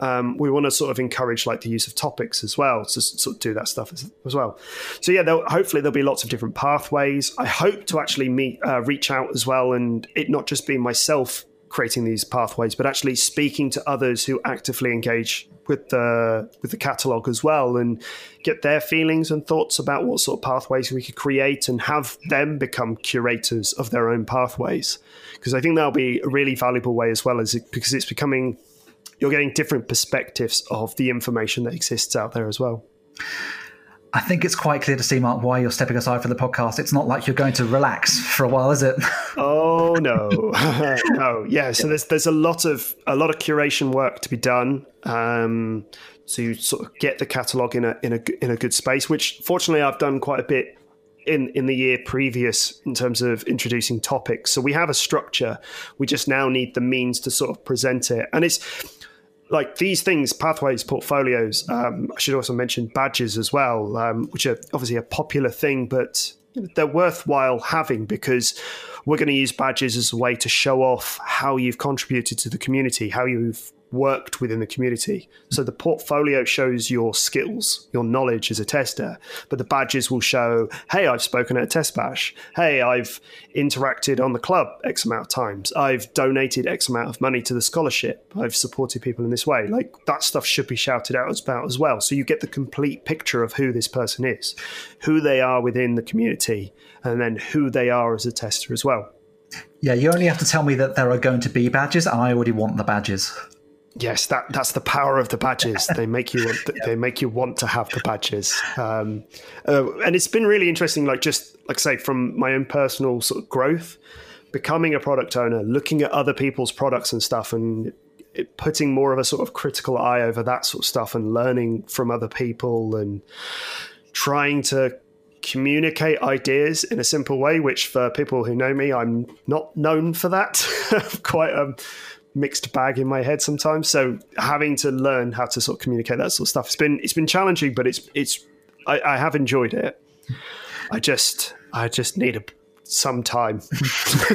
Um, we want to sort of encourage like the use of topics as well to sort of do that stuff as, as well. So yeah, there'll, hopefully there'll be lots of different pathways. I hope to actually meet, uh, reach out as well, and it not just be myself creating these pathways, but actually speaking to others who actively engage with the with the catalog as well and get their feelings and thoughts about what sort of pathways we could create and have them become curators of their own pathways because I think that'll be a really valuable way as well as it, because it's becoming you're getting different perspectives of the information that exists out there as well. I think it's quite clear to see, Mark, why you're stepping aside from the podcast. It's not like you're going to relax for a while, is it? oh no, no, yeah. So there's there's a lot of a lot of curation work to be done. Um, sort of get the catalog in a in a in a good space, which fortunately I've done quite a bit in in the year previous in terms of introducing topics. So we have a structure. We just now need the means to sort of present it, and it's like these things, pathways, portfolios. Um, I should also mention badges as well, um, which are obviously a popular thing, but they're worthwhile having because we're going to use badges as a way to show off how you've contributed to the community, how you've worked within the community. So the portfolio shows your skills, your knowledge as a tester, but the badges will show, hey, I've spoken at a test bash. Hey, I've interacted on the club X amount of times. I've donated X amount of money to the scholarship. I've supported people in this way. Like that stuff should be shouted out about as well. So you get the complete picture of who this person is, who they are within the community, and then who they are as a tester as well. Yeah, you only have to tell me that there are going to be badges, and I already want the badges. Yes, that that's the power of the badges. they make you want, they make you want to have the badges, um, uh, and it's been really interesting. Like just like I say, from my own personal sort of growth, becoming a product owner, looking at other people's products and stuff, and it, putting more of a sort of critical eye over that sort of stuff, and learning from other people, and trying to communicate ideas in a simple way. Which for people who know me, I'm not known for that. Quite a mixed bag in my head sometimes. So having to learn how to sort of communicate that sort of stuff, it's been it's been challenging, but it's it's I, I have enjoyed it. I just I just need a some time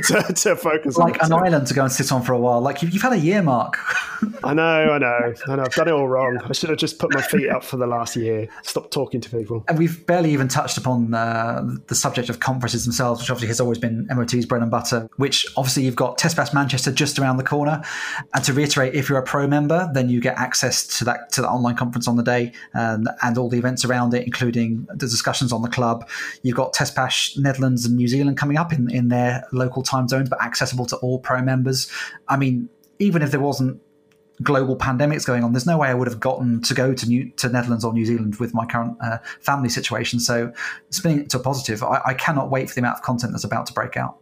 to, to, focus like on an island to go and sit on for a while. Like you've, you've had a year mark. I know i know i know. I've done it all wrong. I should have just put my feet up for the last year. Stop talking to people. And we've barely even touched upon uh, the subject of conferences themselves which obviously has always been mot's bread and butter which obviously you've got test bash manchester just around the corner. And to reiterate if you're a pro member then you get access to that to the online conference on the day and, and all the events around it including the discussions on the club. You've got test bash netherlands and new zealand coming up in, in their local time zones, but accessible to all pro members. I mean, even if there wasn't global pandemics going on, there's no way I would have gotten to go to New, to Netherlands or New Zealand with my current uh, family situation. So, spinning it to a positive, I, I cannot wait for the amount of content that's about to break out.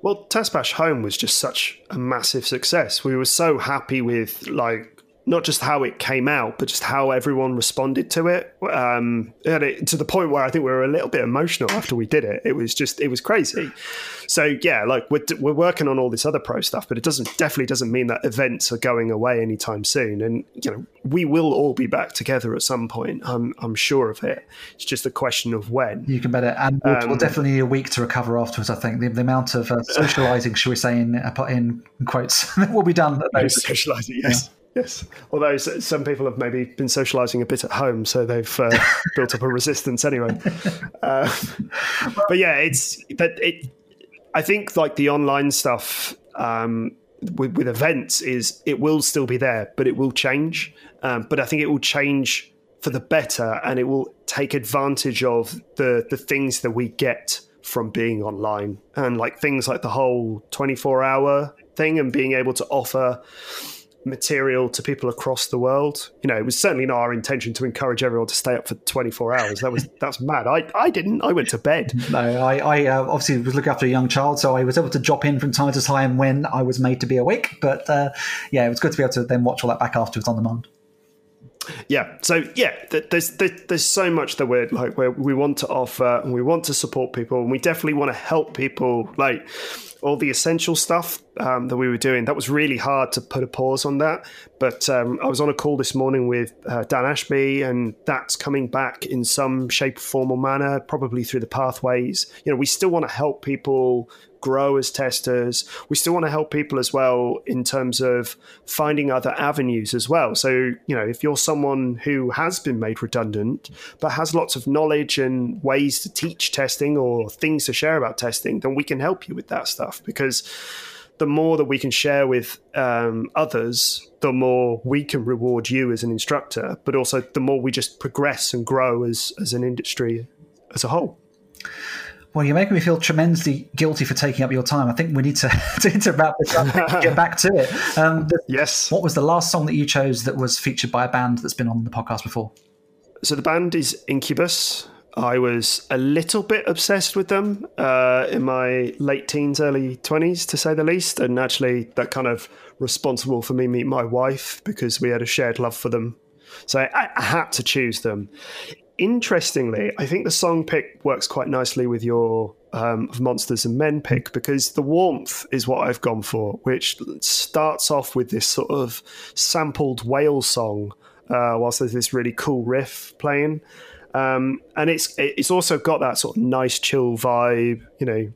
Well, Test Bash Home was just such a massive success. We were so happy with like not just how it came out, but just how everyone responded to it. Um, it, to the point where I think we were a little bit emotional after we did it. It was just, it was crazy. So yeah, like we're, we're working on all this other pro stuff, but it doesn't definitely doesn't mean that events are going away anytime soon. And you know, we will all be back together at some point. I'm I'm sure of it. It's just a question of when. You can bet it. And we'll, um, we'll definitely need a week to recover afterwards. I think the, the amount of uh, socializing, should we say, in in quotes, will be done. Socializing, yes. Yeah. Yes, although some people have maybe been socialising a bit at home, so they've uh, built up a resistance anyway. Uh, but yeah, it's but it. I think like the online stuff um, with, with, events is it will still be there, but it will change. Um, but I think it will change for the better, and it will take advantage of the the things that we get from being online, and like things like the whole twenty four hour thing, and being able to offer material to people across the world. You know, it was certainly not our intention to encourage everyone to stay up for 24 hours. That was that's mad. I, I didn't. I went to bed. No, I, I uh, obviously was looking after a young child, so I was able to drop in from time to time when I was made to be awake. But uh, yeah, it was good to be able to then watch all that back afterwards on demand. Yeah, so yeah, there's there's so much that we're like where we want to offer and we want to support people and we definitely want to help people like all the essential stuff um, that we were doing. That was really hard to put a pause on that. But um, I was on a call this morning with uh, Dan Ashby, and that's coming back in some shape, form, or manner, probably through the pathways. You know, we still want to help people grow as testers. We still want to help people as well in terms of finding other avenues as well. So, you know, if you're someone who has been made redundant, but has lots of knowledge and ways to teach testing or things to share about testing, then we can help you with that stuff because the more that we can share with um, others, the more we can reward you as an instructor, but also the more we just progress and grow as, as an industry as a whole. Well, you're making me feel tremendously guilty for taking up your time. I think we need to, to, to wrap this up and get back to it. Um, the, yes. What was the last song that you chose that was featured by a band that's been on the podcast before? So the band is Incubus. I was a little bit obsessed with them uh, in my late teens, early 20s, to say the least. And actually, that kind of responsible for me meet my wife because we had a shared love for them. So I, I had to choose them interestingly, I think the song pick works quite nicely with your um, Monsters and Men pick because the warmth is what I've gone for, which starts off with this sort of sampled whale song, uh, whilst there's this really cool riff playing. Um, and it's it's also got that sort of nice chill vibe, you know,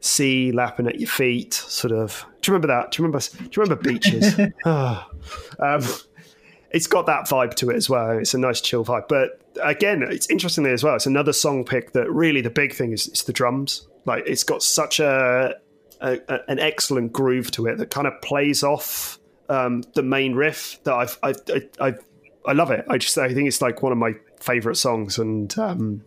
sea lapping at your feet, sort of Do you remember that? Do you remember? Do you remember beaches? Ah. um, it's got that vibe to it as well. It's a nice chill vibe. But again, it's interestingly as well. It's another song pick that really the big thing is it's the drums. Like it's got such a, a, a an excellent groove to it that kind of plays off um, the main riff. That I've, I've, I, I, I love it. I just I think it's like one of my favorite songs, and um,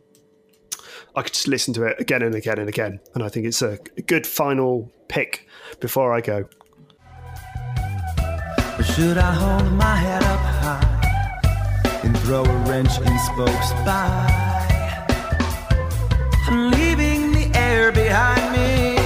I could just listen to it again and again and again. And I think it's a good final pick before I go. Should I hold my head up high and throw a wrench in spokes by? I'm leaving the air behind me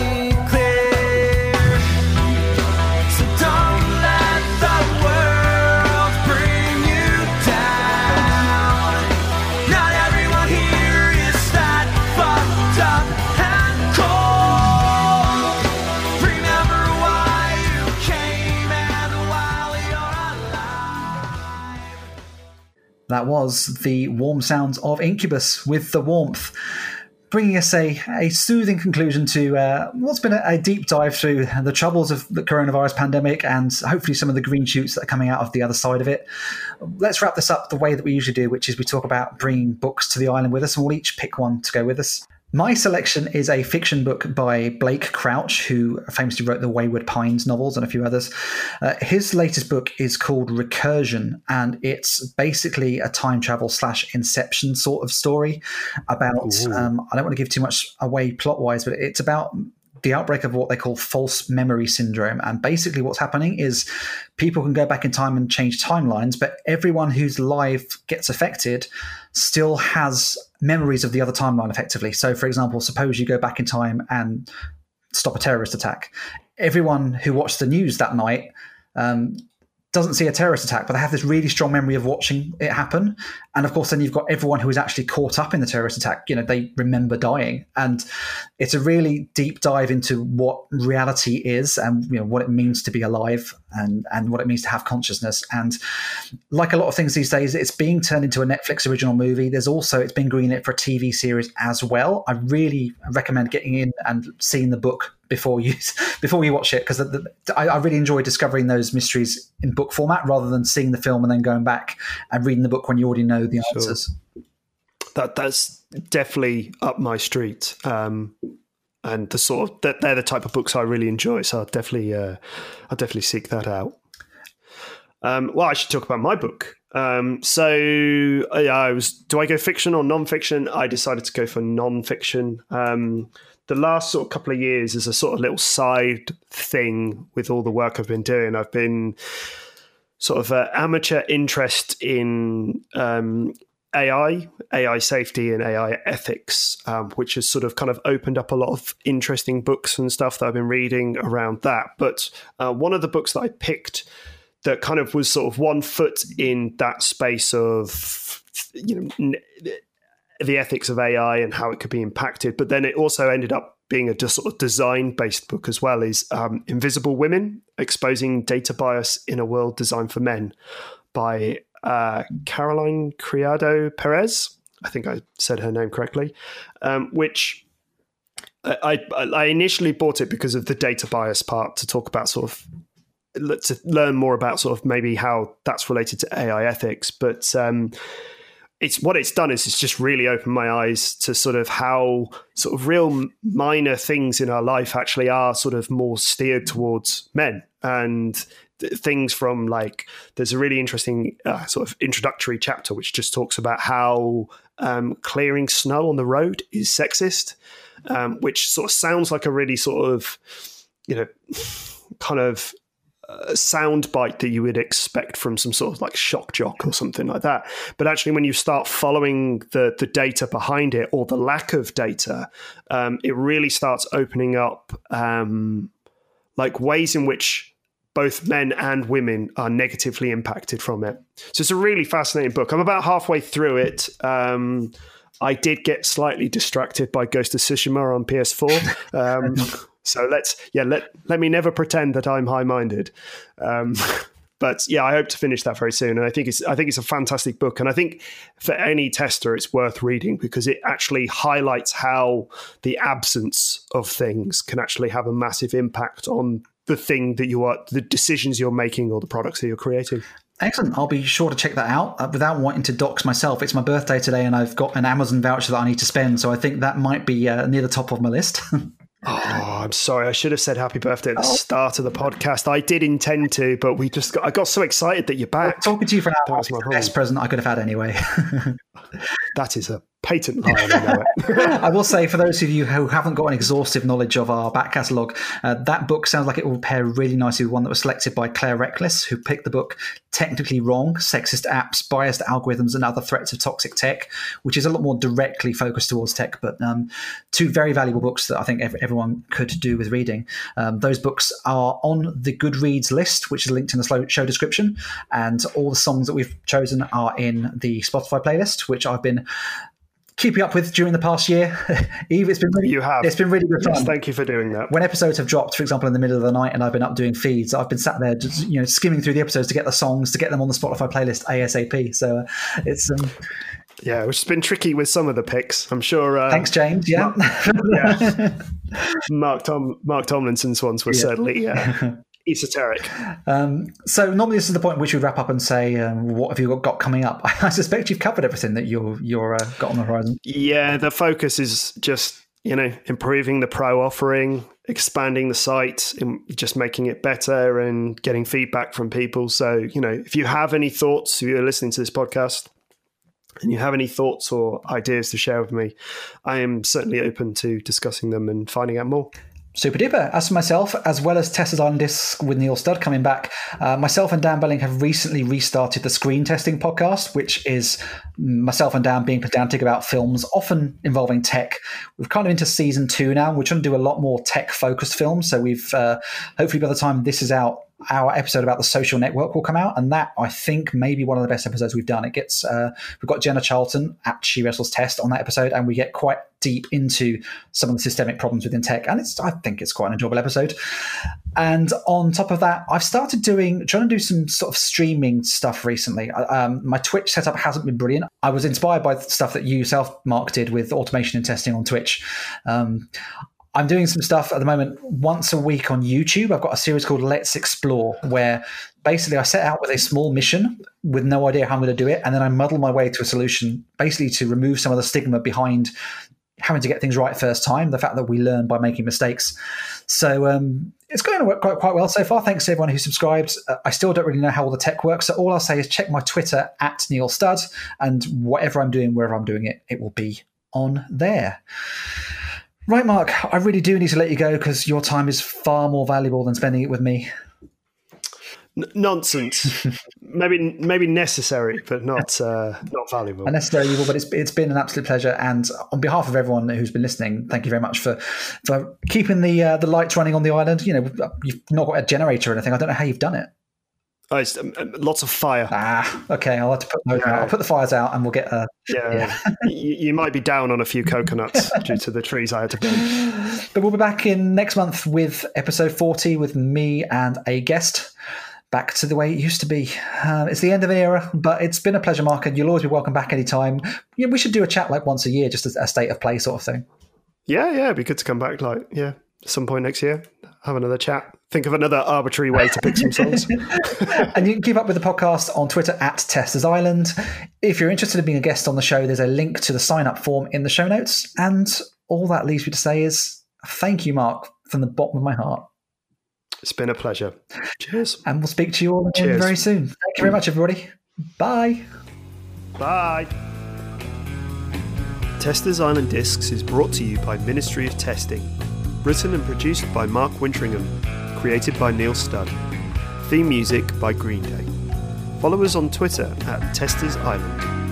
That was the warm sounds of Incubus with the warmth, bringing us a, a soothing conclusion to uh, what's been a, a deep dive through the troubles of the coronavirus pandemic and hopefully some of the green shoots that are coming out of the other side of it. Let's wrap this up the way that we usually do, which is we talk about bringing books to the island with us, and we'll each pick one to go with us. My selection is a fiction book by Blake Crouch, who famously wrote the Wayward Pines novels and a few others. Uh, his latest book is called Recursion, and it's basically a time travel slash Inception sort of story about. Um, I don't want to give too much away plot wise, but it's about the outbreak of what they call false memory syndrome. And basically, what's happening is people can go back in time and change timelines, but everyone whose life gets affected still has memories of the other timeline effectively. So, for example, suppose you go back in time and stop a terrorist attack. Everyone who watched the news that night um, doesn't see a terrorist attack, but they have this really strong memory of watching it happen. And of course, then you've got everyone who is actually caught up in the terrorist attack. You know, they remember dying, and it's a really deep dive into what reality is and you know what it means to be alive and and what it means to have consciousness. And like a lot of things these days, it's being turned into a Netflix original movie. There's also it's been greenlit for a TV series as well. I really recommend getting in and seeing the book before you before you watch it because I, I really enjoy discovering those mysteries in book format rather than seeing the film and then going back and reading the book when you already know the answers. That that's definitely up my street. Um, and the sort of that they're the type of books I really enjoy. So I'll definitely uh, I'll definitely seek that out. Um, well, I should talk about my book. Um, so I, I was, do I go fiction or non-fiction? I decided to go for non-fiction. Um, the last sort of couple of years is a sort of little side thing with all the work I've been doing. I've been sort of uh, amateur interest in um, AI, AI safety, and AI ethics, um, which has sort of kind of opened up a lot of interesting books and stuff that I've been reading around that. But uh, one of the books that I picked that kind of was sort of one foot in that space of you know the ethics of AI and how it could be impacted, but then it also ended up being a sort of design based book as well. Is um, Invisible Women: Exposing Data Bias in a World Designed for Men by uh, Caroline Criado Perez. I think I said her name correctly, um, which. I, I, I initially bought it because of the data bias part to talk about sort of to learn more about sort of maybe how that's related to AI ethics. But um, it's what it's done is it's just really opened my eyes to sort of how sort of real minor things in our life actually are sort of more steered towards men. And th- things from like there's a really interesting uh, sort of introductory chapter which just talks about how um, clearing snow on the road is sexist um, which sort of sounds like a really sort of you know kind of sound bite that you would expect from some sort of like shock jock or something like that. But actually, when you start following the the data behind it or the lack of data, um, it really starts opening up um, like ways in which both men and women are negatively impacted from it. So it's a really fascinating book. I'm about halfway through it. Um, I did get slightly distracted by Ghost of Tsushima on PS4. Um, so let's yeah let let me never pretend that I'm high minded. Um, but yeah, I hope to finish that very soon. And I think it's I think it's a fantastic book, and I think for any tester, it's worth reading because it actually highlights how the absence of things can actually have a massive impact on the thing that you are, the decisions you're making, or the products that you're creating. Excellent. I'll be sure to check that out uh, without wanting to dox myself. It's my birthday today, and I've got an Amazon voucher that I need to spend. So I think that might be uh, near the top of my list. Oh, I'm sorry. I should have said happy birthday at the Oh. start of the podcast. I did intend to, but we just got, I got so excited that you're back. Talking to you for an That was my best present I could have had anyway. That is a patent lie. I. I will say, for those of you who haven't got an exhaustive knowledge of our back catalogue, uh, that book sounds like it will pair really nicely with one that was selected by Claire Reckless, who picked the book Technically Wrong Sexist Apps, Biased Algorithms, and Other Threats of Toxic Tech, which is a lot more directly focused towards tech, but um, two very valuable books that I think ev- everyone could do with reading. Um, those books are on the Goodreads list, which is linked in the show description, and all the songs that we've chosen are in the Spotify playlist, which I've been keeping up with during the past year. Eve, it's been really, You have. It's been really good fun. Yes, thank you for doing that. when episodes have dropped, for example, in the middle of the night, and I've been up doing feeds, I've been sat there, just, you know, skimming through the episodes to get the songs, to get them on the Spotify playlist ASAP. So uh, it's um, Yeah, which has been tricky with some of the picks. I'm sure. Uh, thanks, James. Yeah, Yeah. Mark Tom Mark Tomlinson's ones were certainly uh, esoteric. um, so normally this is the point at which we wrap up and say, um, what have you got, got coming up? I suspect you've covered everything that you're you're uh, got on the horizon. Yeah, the focus is just you know improving the pro offering, expanding the site, and just making it better, and getting feedback from people. So you know, if you have any thoughts, if you're listening to this podcast. And you have any thoughts or ideas to share with me, I am certainly open to discussing them and finding out more. Super duper. As for myself, as well as Testers' Island Disc with Neil Studd coming back, uh, myself and Dan Billing have recently restarted the Screen Testing podcast, which is myself and Dan being pedantic about films, often involving tech. We've kind of into season two now. We're trying to do a lot more tech focused films. So we've uh, hopefully by the time this is out, our episode about the social network will come out, and that I think may be one of the best episodes we've done. It gets uh, we've got Jenna Charlton at She Wrestles Test on that episode, and we get quite deep into some of the systemic problems within tech, and it's I think it's quite an enjoyable episode. And on top of that, I've started doing trying to do some sort of streaming stuff recently. Um, my Twitch setup hasn't been brilliant. I was inspired by the stuff that you yourself, Mark, did with automation and testing on Twitch. Um, I'm doing some stuff at the moment once a week on YouTube. I've got a series called Let's Explore, where basically I set out with a small mission with no idea how I'm going to do it, and then I muddle my way to a solution, basically to remove some of the stigma behind having to get things right first time. The fact that we learn by making mistakes. So um, it's going to work quite, quite well so far. Thanks to everyone who subscribes. Uh, I still don't really know how all the tech works. So all I'll say is check my Twitter at Neil Studd, and whatever I'm doing, wherever I'm doing it, it will be on there. Right, Mark, I really do need to let you go because your time is far more valuable than spending it with me. N- nonsense. maybe maybe necessary, but not uh, not valuable. Unnecessary evil, but it's it's been an absolute pleasure. And on behalf of everyone who's been listening, thank you very much for for keeping the uh, the lights running on the island. You know, you've not got a generator or anything. I don't know how you've done it. Oh, it's, um, um, lots of fire. Ah, okay. I'll have to put those Yeah. out. I'll put the fires out, and we'll get. Uh, Yeah, you, you might be down on a few coconuts due to the trees I had to burn. but we'll be back in next month with episode forty with me and a guest. Back to the way it used to be. Uh, it's the end of an era, but it's been a pleasure, Mark, and you'll always be welcome back anytime. Yeah, we should do a chat like once a year, just as a state of play sort of thing. Yeah, yeah, it'd be good to come back. Like, yeah, some point next year, have another chat. Think of another arbitrary way to pick some songs. and you can keep up with the podcast on Twitter at Testers Island. If you're interested in being a guest on the show, there's a link to the sign up form in the show notes. And all that leaves me to say is thank you, Mark, from the bottom of my heart. It's been a pleasure. Cheers. And we'll speak to you all again very soon. Thank you very much, everybody. Bye. Bye. Testers Island Discs is brought to you by Ministry of Testing. Written and produced by Mark Winteringham. Created by Neil Studd. Theme music by Green Day. Follow us on Twitter at Testers Island.